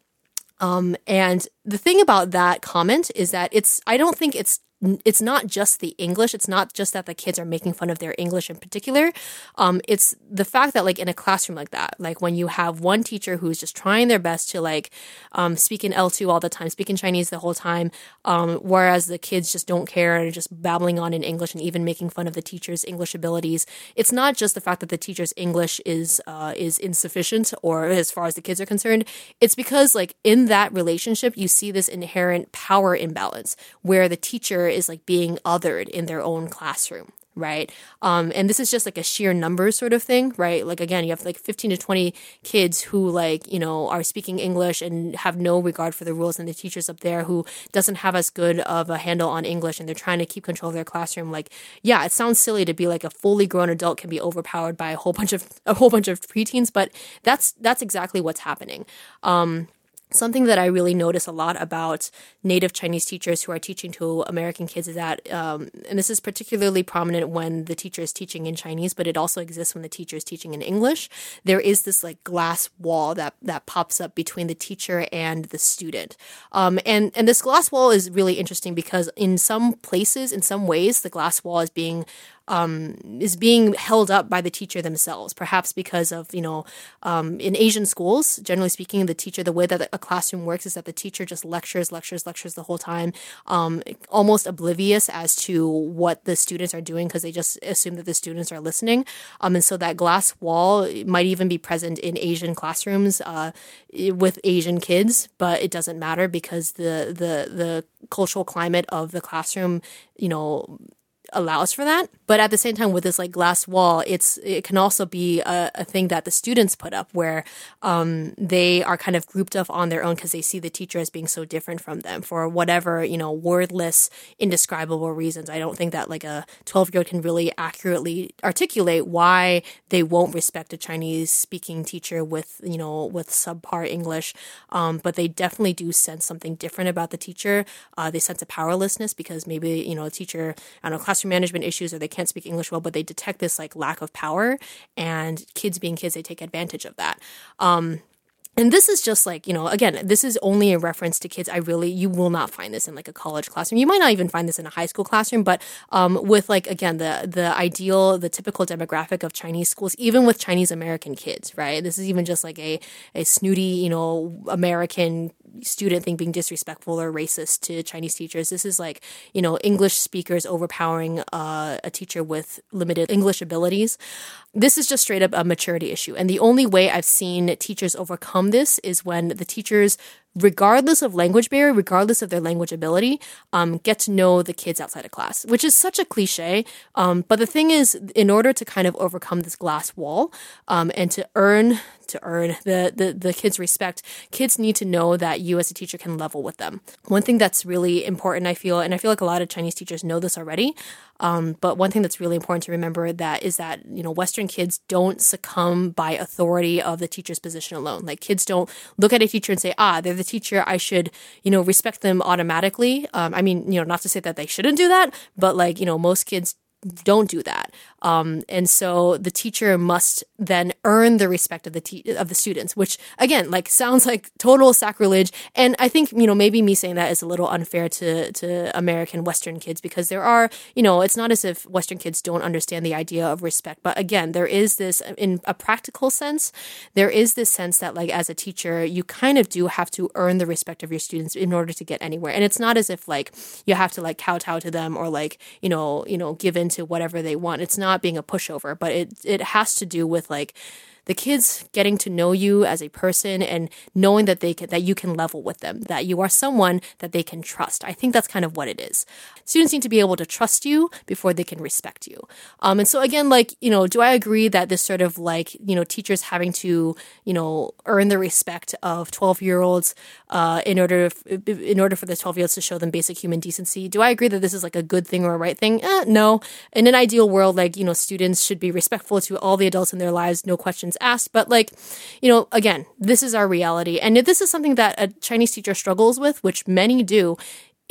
Um, and the thing about that comment is that it's, I don't think it's it's not just the English. It's not just that the kids are making fun of their English in particular. Um, it's the fact that like in a classroom like that, like when you have one teacher who's just trying their best to like um, speak in L2 all the time, speak in Chinese the whole time, um, whereas the kids just don't care and are just babbling on in English and even making fun of the teacher's English abilities. It's not just the fact that the teacher's English is uh, is insufficient or as far as the kids are concerned. It's because like in that relationship, you see this inherent power imbalance where the teacher is like being othered in their own classroom right? Um, and this is just like a sheer numbers sort of thing, right? Like again, you have like 15 to 20 kids who like, you know, are speaking English and have no regard for the rules and the teachers up there who doesn't have as good of a handle on English and they're trying to keep control of their classroom. Like, yeah, it sounds silly to be like a fully grown adult can be overpowered by a whole bunch of a whole bunch of preteens, but that's that's exactly what's happening. Um, Something that I really notice a lot about native Chinese teachers who are teaching to American kids is that, um, and this is particularly prominent when the teacher is teaching in Chinese, but it also exists when the teacher is teaching in English. There is this like glass wall that that pops up between the teacher and the student, um, and and this glass wall is really interesting because in some places, in some ways, the glass wall is being um, is being held up by the teacher themselves, perhaps because of, you know, um, in Asian schools, generally speaking, the teacher, the way that a classroom works is that the teacher just lectures, lectures, lectures the whole time, um, almost oblivious as to what the students are doing because they just assume that the students are listening. Um, and so that glass wall might even be present in Asian classrooms uh, with Asian kids, but it doesn't matter because the, the, the cultural climate of the classroom, you know, allows for that. But at the same time, with this like glass wall, it's it can also be a, a thing that the students put up where um, they are kind of grouped up on their own because they see the teacher as being so different from them for whatever you know wordless, indescribable reasons. I don't think that like a twelve year old can really accurately articulate why they won't respect a Chinese speaking teacher with you know with subpar English. Um, but they definitely do sense something different about the teacher. Uh, they sense a powerlessness because maybe you know a teacher I don't know class classroom management issues or they can't speak English well, but they detect this like lack of power and kids being kids, they take advantage of that. Um, and this is just like, you know, again, this is only a reference to kids. I really, you will not find this in like a college classroom. You might not even find this in a high school classroom, but um, with like, again, the, the ideal, the typical demographic of Chinese schools, even with Chinese American kids, right? This is even just like a, a snooty, you know, American student thing being disrespectful or racist to Chinese teachers. This is like, you know, English speakers overpowering uh, a teacher with limited English abilities. This is just straight up a maturity issue. And the only way I've seen teachers overcome this is when the teachers regardless of language barrier, regardless of their language ability, um, get to know the kids outside of class, which is such a cliche. Um, but the thing is, in order to kind of overcome this glass wall um, and to earn to earn the, the the kids' respect, kids need to know that you as a teacher can level with them. One thing that's really important, I feel, and I feel like a lot of Chinese teachers know this already, um, but one thing that's really important to remember that is that you know Western kids don't succumb by authority of the teacher's position alone. Like kids don't look at a teacher and say, ah, they're the teacher, I should you know respect them automatically. Um, I mean, you know, not to say that they shouldn't do that, but like you know, most kids don't do that. Um, and so the teacher must then earn the respect of the te- of the students, which again, like sounds like total sacrilege. And I think you know maybe me saying that is a little unfair to to American Western kids because there are you know it's not as if Western kids don't understand the idea of respect, but again, there is this in a practical sense, there is this sense that like as a teacher, you kind of do have to earn the respect of your students in order to get anywhere. And it's not as if like you have to like kowtow to them or like you know you know give in to whatever they want. It's not being a pushover, but it it has to do with like the kids getting to know you as a person and knowing that they can, that you can level with them, that you are someone that they can trust. I think that's kind of what it is. Students need to be able to trust you before they can respect you. Um, and so again, like you know, do I agree that this sort of like you know teachers having to you know earn the respect of twelve year olds uh, in order in order for the twelve year olds to show them basic human decency? Do I agree that this is like a good thing or a right thing? Eh, no. In an ideal world, like you know, students should be respectful to all the adults in their lives, no questions questions asked. But like, you know, again, this is our reality. And if this is something that a Chinese teacher struggles with, which many do,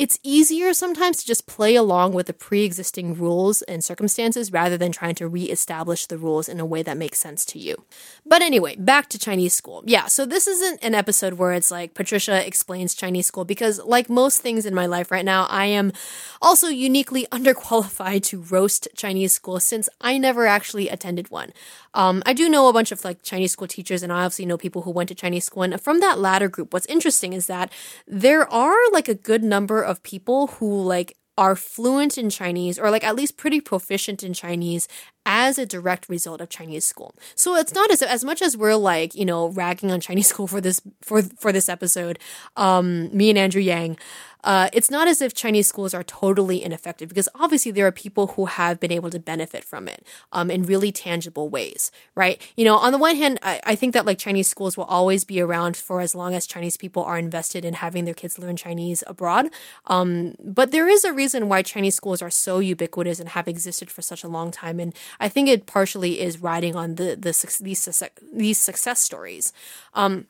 it's easier sometimes to just play along with the pre existing rules and circumstances rather than trying to re establish the rules in a way that makes sense to you. But anyway, back to Chinese school. Yeah, so this isn't an episode where it's like Patricia explains Chinese school because, like most things in my life right now, I am also uniquely underqualified to roast Chinese school since I never actually attended one. Um, I do know a bunch of like Chinese school teachers, and I obviously know people who went to Chinese school. And from that latter group, what's interesting is that there are like a good number of people who like are fluent in Chinese or like at least pretty proficient in Chinese as a direct result of Chinese school. So it's not as as much as we're like, you know, ragging on Chinese school for this for for this episode, um, me and Andrew Yang, uh, it's not as if Chinese schools are totally ineffective because obviously there are people who have been able to benefit from it um, in really tangible ways, right? You know, on the one hand, I, I think that like Chinese schools will always be around for as long as Chinese people are invested in having their kids learn Chinese abroad. Um, but there is a reason why Chinese schools are so ubiquitous and have existed for such a long time, and I think it partially is riding on the the these these success stories. Um,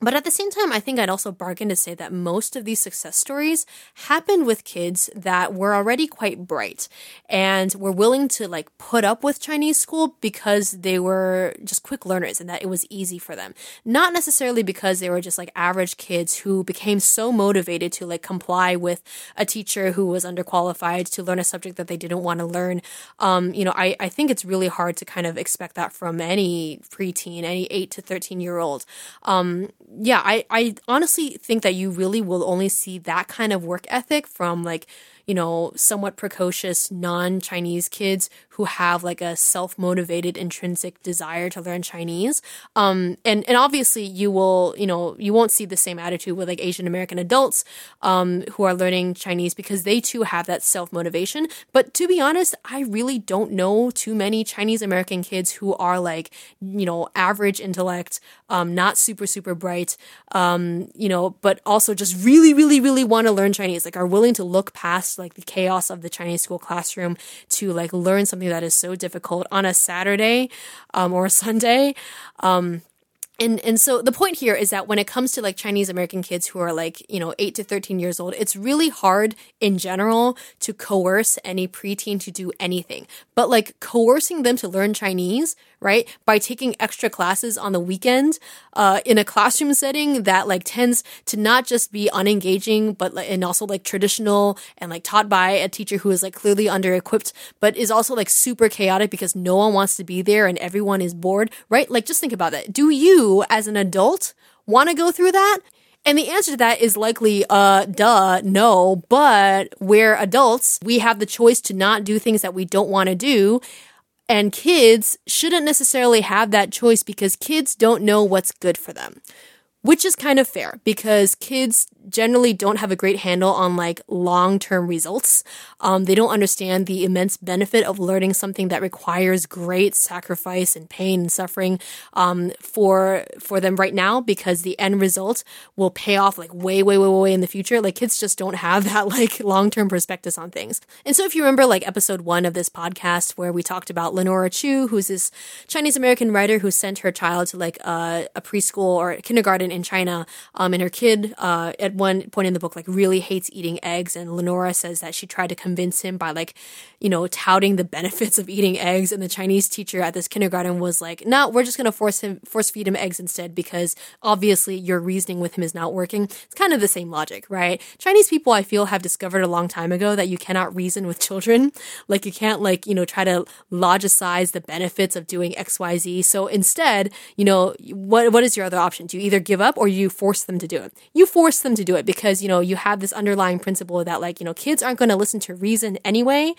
but at the same time, I think I'd also bargain to say that most of these success stories happened with kids that were already quite bright and were willing to like put up with Chinese school because they were just quick learners and that it was easy for them. Not necessarily because they were just like average kids who became so motivated to like comply with a teacher who was underqualified to learn a subject that they didn't want to learn. Um, you know, I, I think it's really hard to kind of expect that from any preteen, any 8 to 13 year old. Um, yeah, I, I honestly think that you really will only see that kind of work ethic from like you know, somewhat precocious non Chinese kids who have like a self motivated intrinsic desire to learn Chinese. Um, and, and obviously you will, you know, you won't see the same attitude with like Asian American adults, um, who are learning Chinese because they too have that self motivation. But to be honest, I really don't know too many Chinese American kids who are like, you know, average intellect, um, not super, super bright, um, you know, but also just really, really, really want to learn Chinese, like are willing to look past like the chaos of the Chinese school classroom to like learn something that is so difficult on a Saturday um, or a Sunday. Um, and and so the point here is that when it comes to like Chinese American kids who are like you know eight to thirteen years old, it's really hard in general to coerce any preteen to do anything. But like coercing them to learn Chinese right? By taking extra classes on the weekend uh, in a classroom setting that like tends to not just be unengaging, but and also like traditional and like taught by a teacher who is like clearly under equipped, but is also like super chaotic because no one wants to be there and everyone is bored, right? Like just think about that. Do you as an adult want to go through that? And the answer to that is likely, uh, duh, no. But we're adults. We have the choice to not do things that we don't want to do. And kids shouldn't necessarily have that choice because kids don't know what's good for them. Which is kind of fair because kids generally don't have a great handle on like long term results. Um, they don't understand the immense benefit of learning something that requires great sacrifice and pain and suffering um, for for them right now because the end result will pay off like way way way way in the future. Like kids just don't have that like long term perspective on things. And so if you remember like episode one of this podcast where we talked about Lenora Chu, who's this Chinese American writer who sent her child to like uh, a preschool or kindergarten in China, um, and her kid uh, at one point in the book like really hates eating eggs and Lenora says that she tried to convince him by like you know touting the benefits of eating eggs and the Chinese teacher at this kindergarten was like no we're just going to force him force feed him eggs instead because obviously your reasoning with him is not working. It's kind of the same logic right? Chinese people I feel have discovered a long time ago that you cannot reason with children. Like you can't like you know try to logicize the benefits of doing XYZ so instead you know what what is your other option? Do you either give up or you force them to do it you force them to do it because because, you know, you have this underlying principle that like, you know, kids aren't going to listen to reason anyway.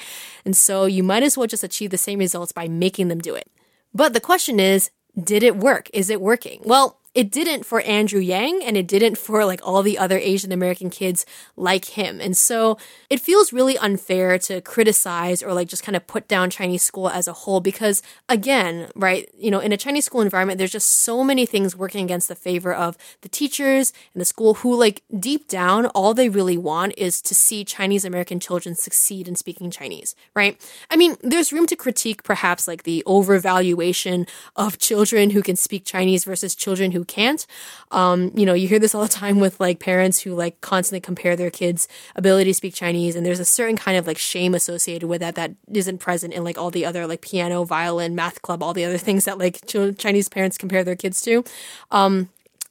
And so you might as well just achieve the same results by making them do it. But the question is, did it work? Is it working? Well, it didn't for Andrew Yang and it didn't for like all the other Asian American kids like him. And so it feels really unfair to criticize or like just kind of put down Chinese school as a whole because again, right, you know, in a Chinese school environment, there's just so many things working against the favor of the teachers and the school who like deep down, all they really want is to see Chinese American children succeed in speaking Chinese, right? I mean, there's room to critique perhaps like the overvaluation of children who can speak Chinese versus children who can't. Um, you know, you hear this all the time with like parents who like constantly compare their kids' ability to speak Chinese, and there's a certain kind of like shame associated with that that isn't present in like all the other like piano, violin, math club, all the other things that like Chinese parents compare their kids to. Um,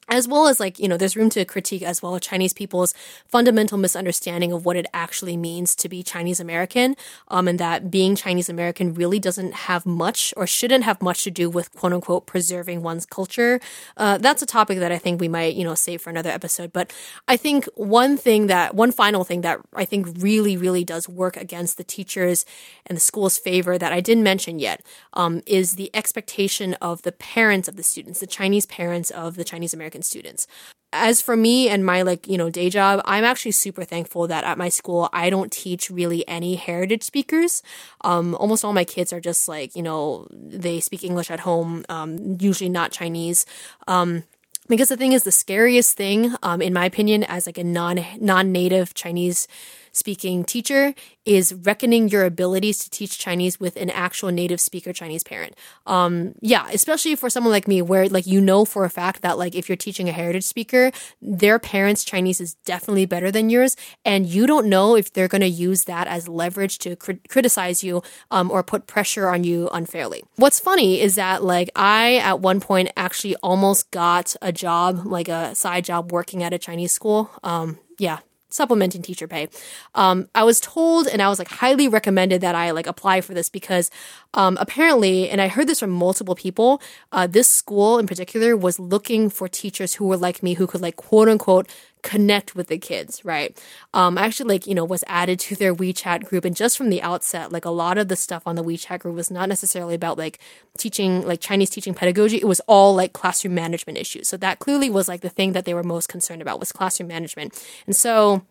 as well as like you know there's room to critique as well chinese people's fundamental misunderstanding of what it actually means to be chinese american um, and that being chinese american really doesn't have much or shouldn't have much to do with quote unquote preserving one's culture. Uh, that's a topic that i think we might you know save for another episode. But i think one thing that one final thing that i think really really does work against the teachers and the school's favor that i didn't mention yet um, is the expectation of the parents of the students the chinese parents of the chinese american American students. As for me and my like, you know, day job, I'm actually super thankful that at my school I don't teach really any heritage speakers. Um, almost all my kids are just like, you know, they speak English at home, um, usually not Chinese. Um, because the thing is the scariest thing um, in my opinion as like a non non-native chinese speaking teacher is reckoning your abilities to teach Chinese with an actual native speaker Chinese parent. Um, yeah, especially for someone like me, where like you know for a fact that like if you're teaching a heritage speaker, their parents' Chinese is definitely better than yours, and you don't know if they're going to use that as leverage to cr- criticize you um, or put pressure on you unfairly. What's funny is that like I at one point actually almost got a job, like a side job working at a Chinese school. Um, yeah, supplementing teacher pay. Um, I was told and I was like highly recommended that I like apply for this because um, apparently, and I heard this from multiple people, uh, this school in particular was looking for teachers who were like me who could like quote unquote connect with the kids, right? Um, I actually like, you know, was added to their WeChat group. And just from the outset, like a lot of the stuff on the WeChat group was not necessarily about like teaching, like Chinese teaching pedagogy. It was all like classroom management issues. So that clearly was like the thing that they were most concerned about was classroom management. And so,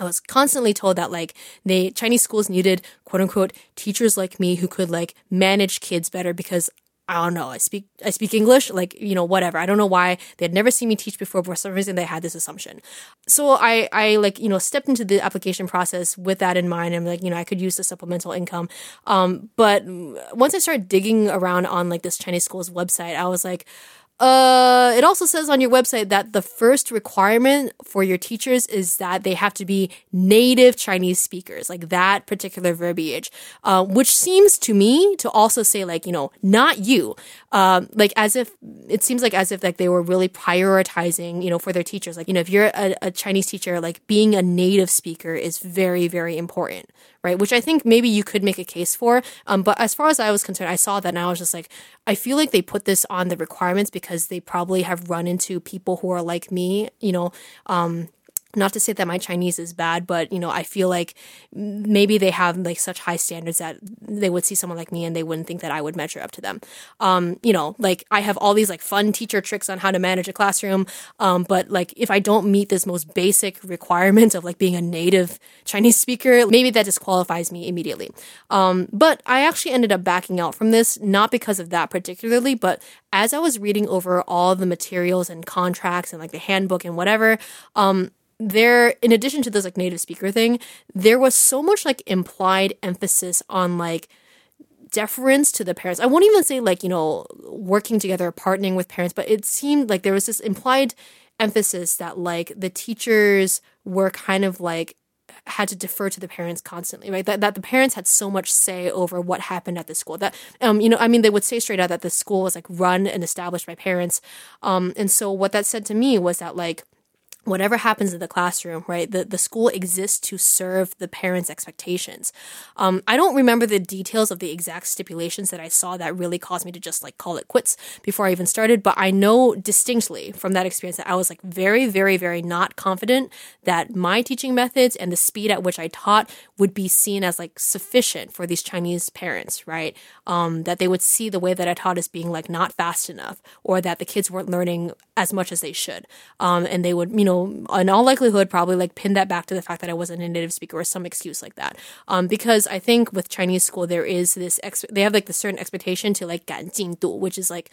I was constantly told that like they Chinese schools needed quote unquote teachers like me who could like manage kids better because I don't know. I speak I speak English, like you know, whatever. I don't know why they had never seen me teach before, for some reason they had this assumption. So I I like you know stepped into the application process with that in mind. I'm like you know I could use the supplemental income. Um, but once I started digging around on like this Chinese school's website, I was like uh, it also says on your website that the first requirement for your teachers is that they have to be native Chinese speakers, like that particular verbiage, uh, which seems to me to also say like, you know, not you, um, like as if it seems like as if like they were really prioritizing, you know, for their teachers. Like, you know, if you're a, a Chinese teacher, like being a native speaker is very, very important, right? Which I think maybe you could make a case for. Um, but as far as I was concerned, I saw that and I was just like, I feel like they put this on the requirements because they probably have run into people who are like me, you know, um, not to say that my Chinese is bad, but you know, I feel like maybe they have like such high standards that they would see someone like me and they wouldn't think that I would measure up to them. Um, you know, like I have all these like fun teacher tricks on how to manage a classroom. Um, but like if I don't meet this most basic requirement of like being a native Chinese speaker, maybe that disqualifies me immediately. Um, but I actually ended up backing out from this, not because of that particularly, but as I was reading over all the materials and contracts and like the handbook and whatever, um, there in addition to this like native speaker thing there was so much like implied emphasis on like deference to the parents i won't even say like you know working together partnering with parents but it seemed like there was this implied emphasis that like the teachers were kind of like had to defer to the parents constantly, right? That, that the parents had so much say over what happened at the school. That, um, you know, I mean, they would say straight out that the school was like run and established by parents. Um, and so what that said to me was that like, whatever happens in the classroom, right? The the school exists to serve the parents' expectations. Um, I don't remember the details of the exact stipulations that I saw that really caused me to just like call it quits before I even started. But I know distinctly from that experience that I was like very, very, very not confident that my teaching methods and the speed at which I taught would be seen as like sufficient for these Chinese parents, right? Um, that they would see the way that I taught as being like not fast enough, or that the kids weren't learning as much as they should, um, and they would, you know in all likelihood, probably like pin that back to the fact that I wasn't a native speaker or some excuse like that. Um, because I think with Chinese school, there is this, ex- they have like the certain expectation to like 赶进度, which is like,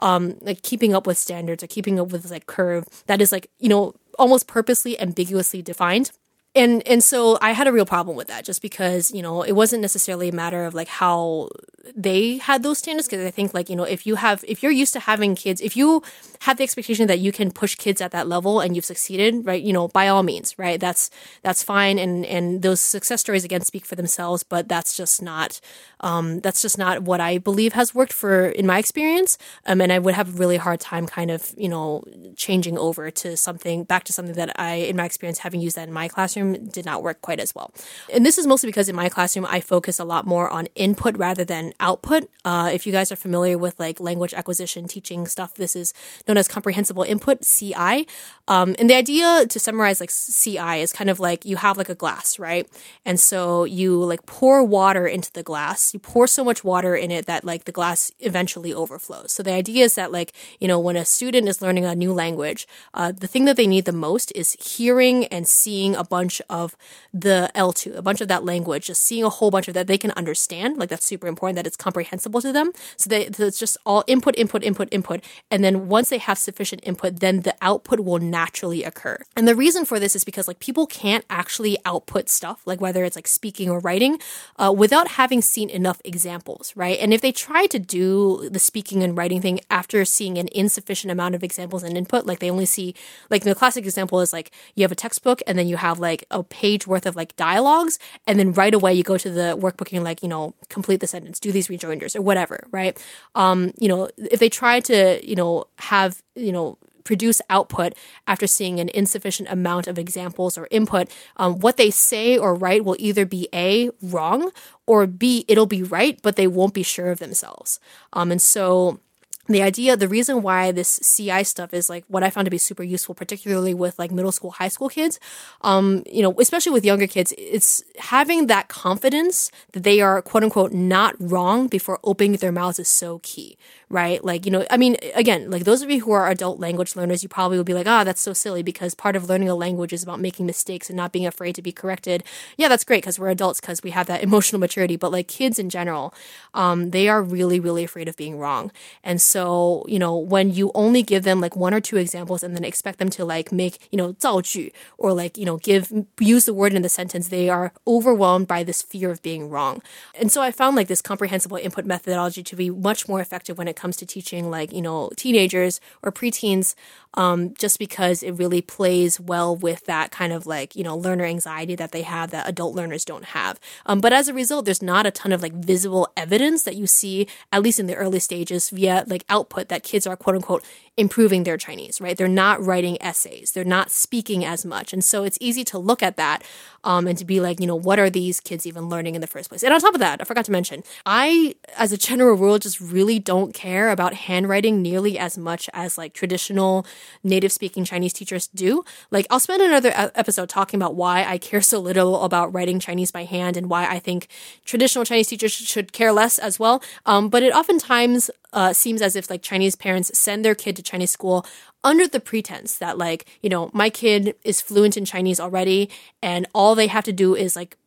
um, like keeping up with standards or keeping up with like curve that is like, you know, almost purposely ambiguously defined and and so I had a real problem with that just because you know it wasn't necessarily a matter of like how they had those standards. Because I think like you know if you have if you're used to having kids if you have the expectation that you can push kids at that level and you've succeeded right you know by all means right? That's that's fine. And and those success stories again speak for themselves but that's just not um, that's just not what I believe has worked for in my experience. Um, and I would have a really hard time kind of you know changing over to something back to something that I in my experience having used that in my classroom did not work quite as well and this is mostly because in my classroom I focus a lot more on input rather than output. Uh, if you guys are familiar with like language acquisition teaching stuff, this is known as comprehensible input (CI). Um, and the idea to summarize like CI is kind of like you have like a glass, right? And so you like pour water into the glass. You pour so much water in it that like the glass eventually overflows. So the idea is that like you know when a student is learning a new language, uh, the thing that they need the most is hearing and seeing a bunch of the L2, a bunch of that language, just seeing a whole bunch of that they can understand. Like that's super important that it's comprehensible to them. So, they, so it's just all input, input, input, input. And then once they have sufficient input, then the output will naturally occur. And the reason for this is because like people can't actually output stuff, like whether it's like speaking or writing, uh, without having seen enough examples, right? And if they try to do the speaking and writing thing after seeing an insufficient amount of examples and input, like they only see, like the classic example is like you have a textbook and then you have like a page worth of like dialogues, and then right away you go to the workbook and you're like, you know, complete the sentence, do these rejoinders or whatever, right? Um, you know, if they try to, you know, have, you know, produce output after seeing an insufficient amount of examples or input, um, what they say or write will either be A, wrong, or B, it'll be right, but they won't be sure of themselves. Um, and so, the idea, the reason why this CI stuff is like what I found to be super useful, particularly with like middle school, high school kids, um, you know, especially with younger kids, it's having that confidence that they are quote unquote not wrong before opening their mouths is so key, right? Like, you know, I mean, again, like those of you who are adult language learners, you probably will be like, ah, oh, that's so silly because part of learning a language is about making mistakes and not being afraid to be corrected. Yeah, that's great because we're adults because we have that emotional maturity. But like kids in general, um, they are really, really afraid of being wrong. And so, you know, when you only give them like one or two examples and then expect them to like make, you know, 造句 or like, you know, give, use the word in the sentence, they are overwhelmed by this fear of being wrong. And so I found like this comprehensible input methodology to be much more effective when it comes to teaching like, you know, teenagers or preteens um, just because it really plays well with that kind of like, you know, learner anxiety that they have that adult learners don't have. Um, but as a result, there's not a ton of like visible evidence that you see, at least in the early stages, via like output that kids are quote unquote improving their Chinese, right? They're not writing essays, they're not speaking as much. And so it's easy to look at that um, and to be like, you know, what are these kids even learning in the first place? And on top of that, I forgot to mention, I, as a general rule, just really don't care about handwriting nearly as much as like traditional native speaking Chinese teachers do. Like, I'll spend another episode talking about why I care so little about writing Chinese by hand and why I think traditional Chinese teachers should care less as well. Um, but it oftentimes uh, seems as if like Chinese parents send their kid to Chinese school under the pretense that like you know my kid is fluent in Chinese already, and all they have to do is like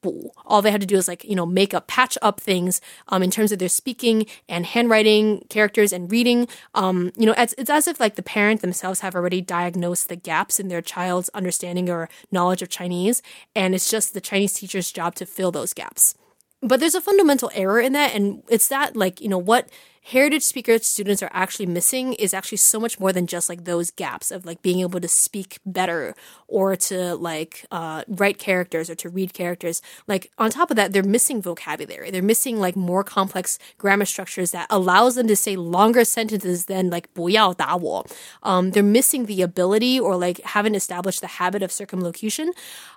all they have to do is like you know make up patch up things um, in terms of their speaking and handwriting characters and reading. Um, you know it's, it's as if like the parent themselves have already diagnosed the gaps in their child's understanding or knowledge of Chinese, and it's just the Chinese teacher's job to fill those gaps. But there's a fundamental error in that, and it's that like you know what heritage speaker students are actually missing is actually so much more than just like those gaps of like being able to speak better or to like uh, write characters or to read characters. Like on top of that, they're missing vocabulary. They're missing like more complex grammar structures that allows them to say longer sentences than like 不要打我. Um, they're missing the ability or like haven't established the habit of circumlocution.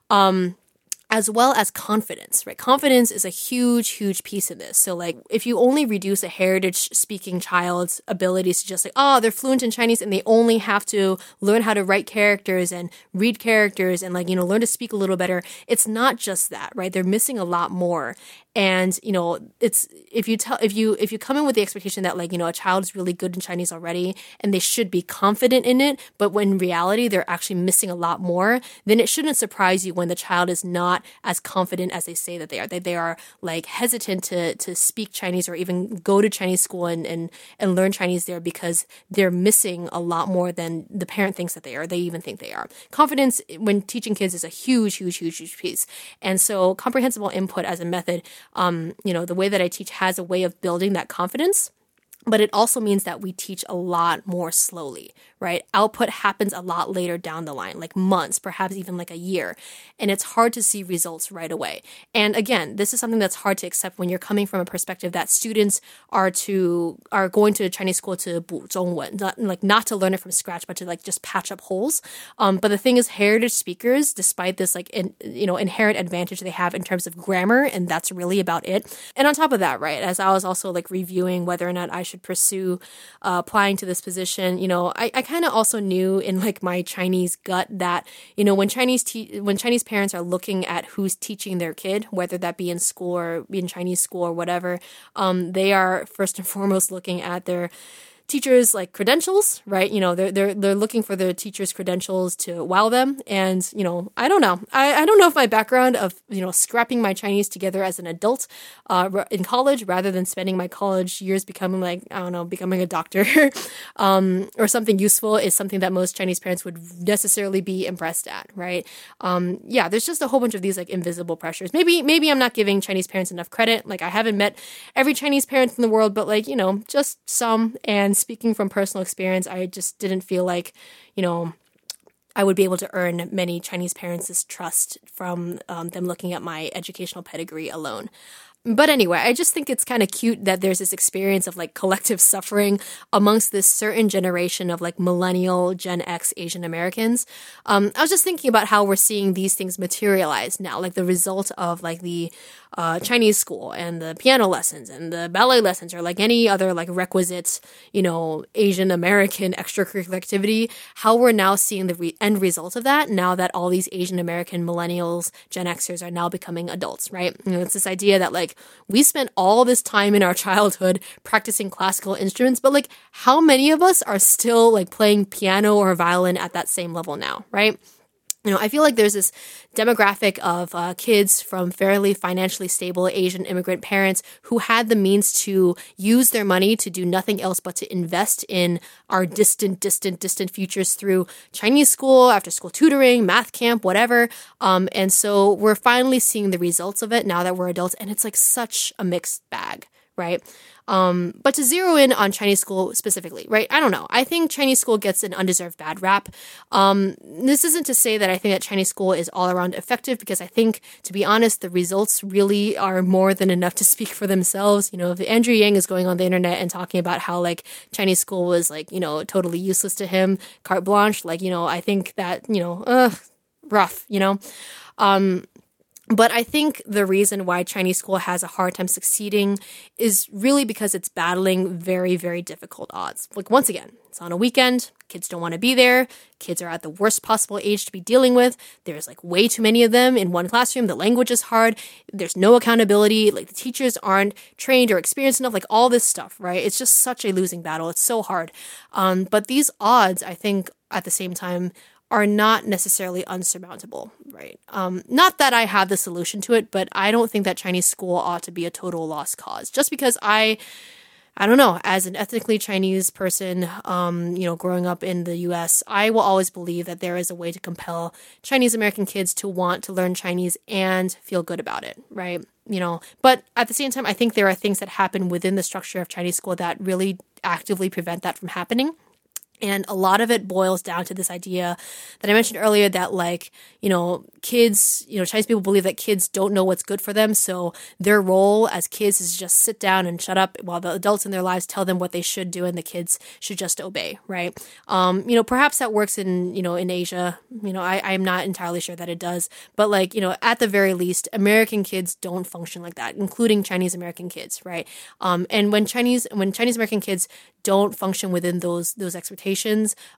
Um, as well as confidence, right? Confidence is a huge, huge piece in this. So, like, if you only reduce a heritage speaking child's abilities to just like, oh, they're fluent in Chinese and they only have to learn how to write characters and read characters and, like, you know, learn to speak a little better, it's not just that, right? They're missing a lot more and you know it's if you tell if you if you come in with the expectation that like you know a child is really good in chinese already and they should be confident in it but when in reality they're actually missing a lot more then it shouldn't surprise you when the child is not as confident as they say that they are that they are like hesitant to to speak chinese or even go to chinese school and and, and learn chinese there because they're missing a lot more than the parent thinks that they are they even think they are. Confidence when teaching kids is a huge huge huge huge piece. And so comprehensible input as a method um, you know, the way that I teach has a way of building that confidence but it also means that we teach a lot more slowly, right? Output happens a lot later down the line, like months, perhaps even like a year. And it's hard to see results right away. And again, this is something that's hard to accept when you're coming from a perspective that students are to are going to Chinese school to 补中文, not, like not to learn it from scratch, but to like just patch up holes. Um, but the thing is, heritage speakers, despite this like in, you know inherent advantage they have in terms of grammar, and that's really about it. And on top of that, right, as I was also like reviewing whether or not I should should pursue uh, applying to this position. You know, I, I kind of also knew in like my Chinese gut that you know when Chinese te- when Chinese parents are looking at who's teaching their kid, whether that be in school or in Chinese school or whatever, um, they are first and foremost looking at their teachers like credentials, right? You know, they're they're they're looking for the teachers' credentials to wow them. And you know, I don't know. I, I don't know if my background of you know scrapping my Chinese together as an adult uh, in college rather than spending my college years becoming like I don't know becoming a doctor um, or something useful is something that most Chinese parents would necessarily be impressed at, right? Um, yeah, there's just a whole bunch of these like invisible pressures. Maybe maybe I'm not giving Chinese parents enough credit. Like I haven't met every Chinese parent in the world, but like you know just some and speaking from personal experience, I just didn't feel like, you know, I would be able to earn many Chinese parents' trust from um, them looking at my educational pedigree alone. But anyway, I just think it's kind of cute that there's this experience of like collective suffering amongst this certain generation of like millennial Gen X Asian Americans. Um, I was just thinking about how we're seeing these things materialize now, like the result of like the uh, Chinese school and the piano lessons and the ballet lessons or like any other like requisites, you know, Asian American extracurricular activity, how we're now seeing the re- end result of that now that all these Asian American millennials, Gen Xers are now becoming adults, right? You know, it's this idea that like we spent all this time in our childhood practicing classical instruments, but like how many of us are still like playing piano or violin at that same level now, right? You know, I feel like there's this demographic of uh, kids from fairly financially stable Asian immigrant parents who had the means to use their money to do nothing else but to invest in our distant, distant, distant futures through Chinese school, after school tutoring, math camp, whatever. Um, and so we're finally seeing the results of it now that we're adults, and it's like such a mixed bag right? Um, but to zero in on Chinese school specifically, right? I don't know. I think Chinese school gets an undeserved bad rap. Um, this isn't to say that I think that Chinese school is all around effective because I think, to be honest, the results really are more than enough to speak for themselves. You know, if Andrew Yang is going on the internet and talking about how like Chinese school was like, you know, totally useless to him, carte blanche, like, you know, I think that, you know, uh, rough, you know? Um, But I think the reason why Chinese school has a hard time succeeding is really because it's battling very, very difficult odds. Like, once again, it's on a weekend, kids don't want to be there, kids are at the worst possible age to be dealing with. There's like way too many of them in one classroom, the language is hard, there's no accountability, like, the teachers aren't trained or experienced enough, like, all this stuff, right? It's just such a losing battle. It's so hard. Um, but these odds, I think, at the same time, are not necessarily unsurmountable, right? Um, not that I have the solution to it, but I don't think that Chinese school ought to be a total lost cause. Just because I, I don't know, as an ethnically Chinese person, um, you know, growing up in the U.S., I will always believe that there is a way to compel Chinese American kids to want to learn Chinese and feel good about it, right? You know, but at the same time, I think there are things that happen within the structure of Chinese school that really actively prevent that from happening. And a lot of it boils down to this idea that I mentioned earlier that, like, you know, kids, you know, Chinese people believe that kids don't know what's good for them. So their role as kids is just sit down and shut up while the adults in their lives tell them what they should do and the kids should just obey, right? Um, you know, perhaps that works in, you know, in Asia. You know, I, I'm not entirely sure that it does. But, like, you know, at the very least, American kids don't function like that, including Chinese American kids, right? Um, and when Chinese, when Chinese American kids don't function within those, those expectations,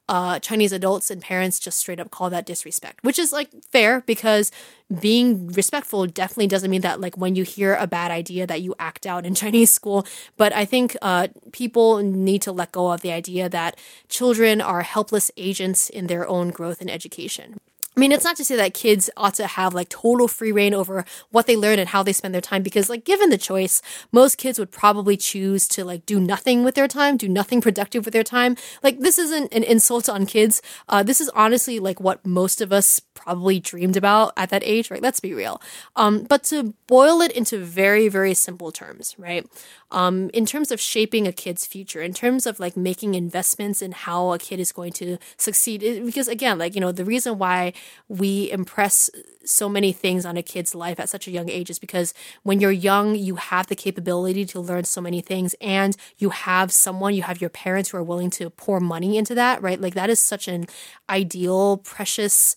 uh, Chinese adults and parents just straight up call that disrespect, which is like fair because being respectful definitely doesn't mean that like when you hear a bad idea that you act out in Chinese school. But I think uh, people need to let go of the idea that children are helpless agents in their own growth and education. I mean, it's not to say that kids ought to have like total free rein over what they learn and how they spend their time because like given the choice, most kids would probably choose to like do nothing with their time, do nothing productive with their time. Like this isn't an insult on kids. Uh, this is honestly like what most of us probably dreamed about at that age, right? Let's be real. Um, but to boil it into very, very simple terms, right? Um, in terms of shaping a kid's future, in terms of like making investments in how a kid is going to succeed, because again, like, you know, the reason why we impress so many things on a kid's life at such a young age is because when you're young, you have the capability to learn so many things and you have someone, you have your parents who are willing to pour money into that, right? Like that is such an ideal, precious,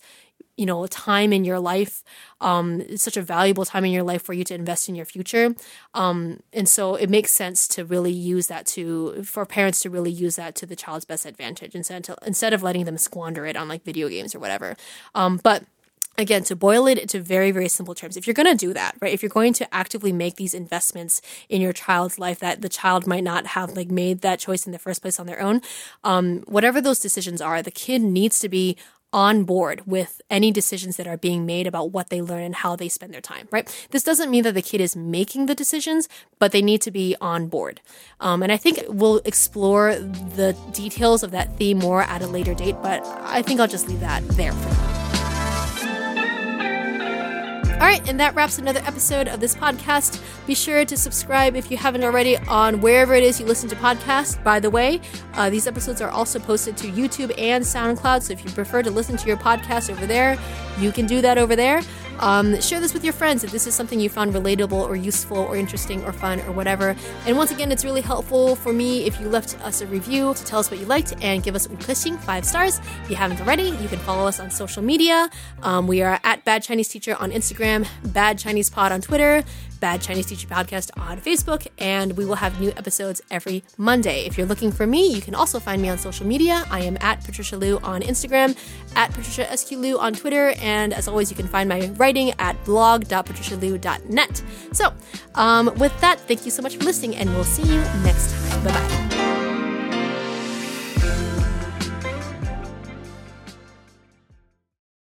you know a time in your life um, such a valuable time in your life for you to invest in your future. Um, and so it makes sense to really use that to for parents to really use that to the child's best advantage instead to, instead of letting them squander it on like video games or whatever. Um, but again to boil it into very very simple terms if you're going to do that right if you're going to actively make these investments in your child's life that the child might not have like made that choice in the first place on their own um, whatever those decisions are the kid needs to be on board with any decisions that are being made about what they learn and how they spend their time, right? This doesn't mean that the kid is making the decisions, but they need to be on board. Um, and I think we'll explore the details of that theme more at a later date, but I think I'll just leave that there for now. All right, and that wraps another episode of this podcast. Be sure to subscribe if you haven't already on wherever it is you listen to podcasts. By the way, uh, these episodes are also posted to YouTube and SoundCloud, so if you prefer to listen to your podcast over there, you can do that over there. Um, share this with your friends if this is something you found relatable or useful or interesting or fun or whatever. And once again, it's really helpful for me if you left us a review to tell us what you liked and give us a five stars. If you haven't already, you can follow us on social media. Um, we are at Bad Chinese Teacher on Instagram, Bad Chinese Pod on Twitter, Bad Chinese Teacher Podcast on Facebook, and we will have new episodes every Monday. If you're looking for me, you can also find me on social media. I am at Patricia Liu on Instagram, at Patricia SQ Liu on Twitter, and as always, you can find my writing at blog.patricialiu.net. So, um, with that, thank you so much for listening, and we'll see you next time. Bye bye.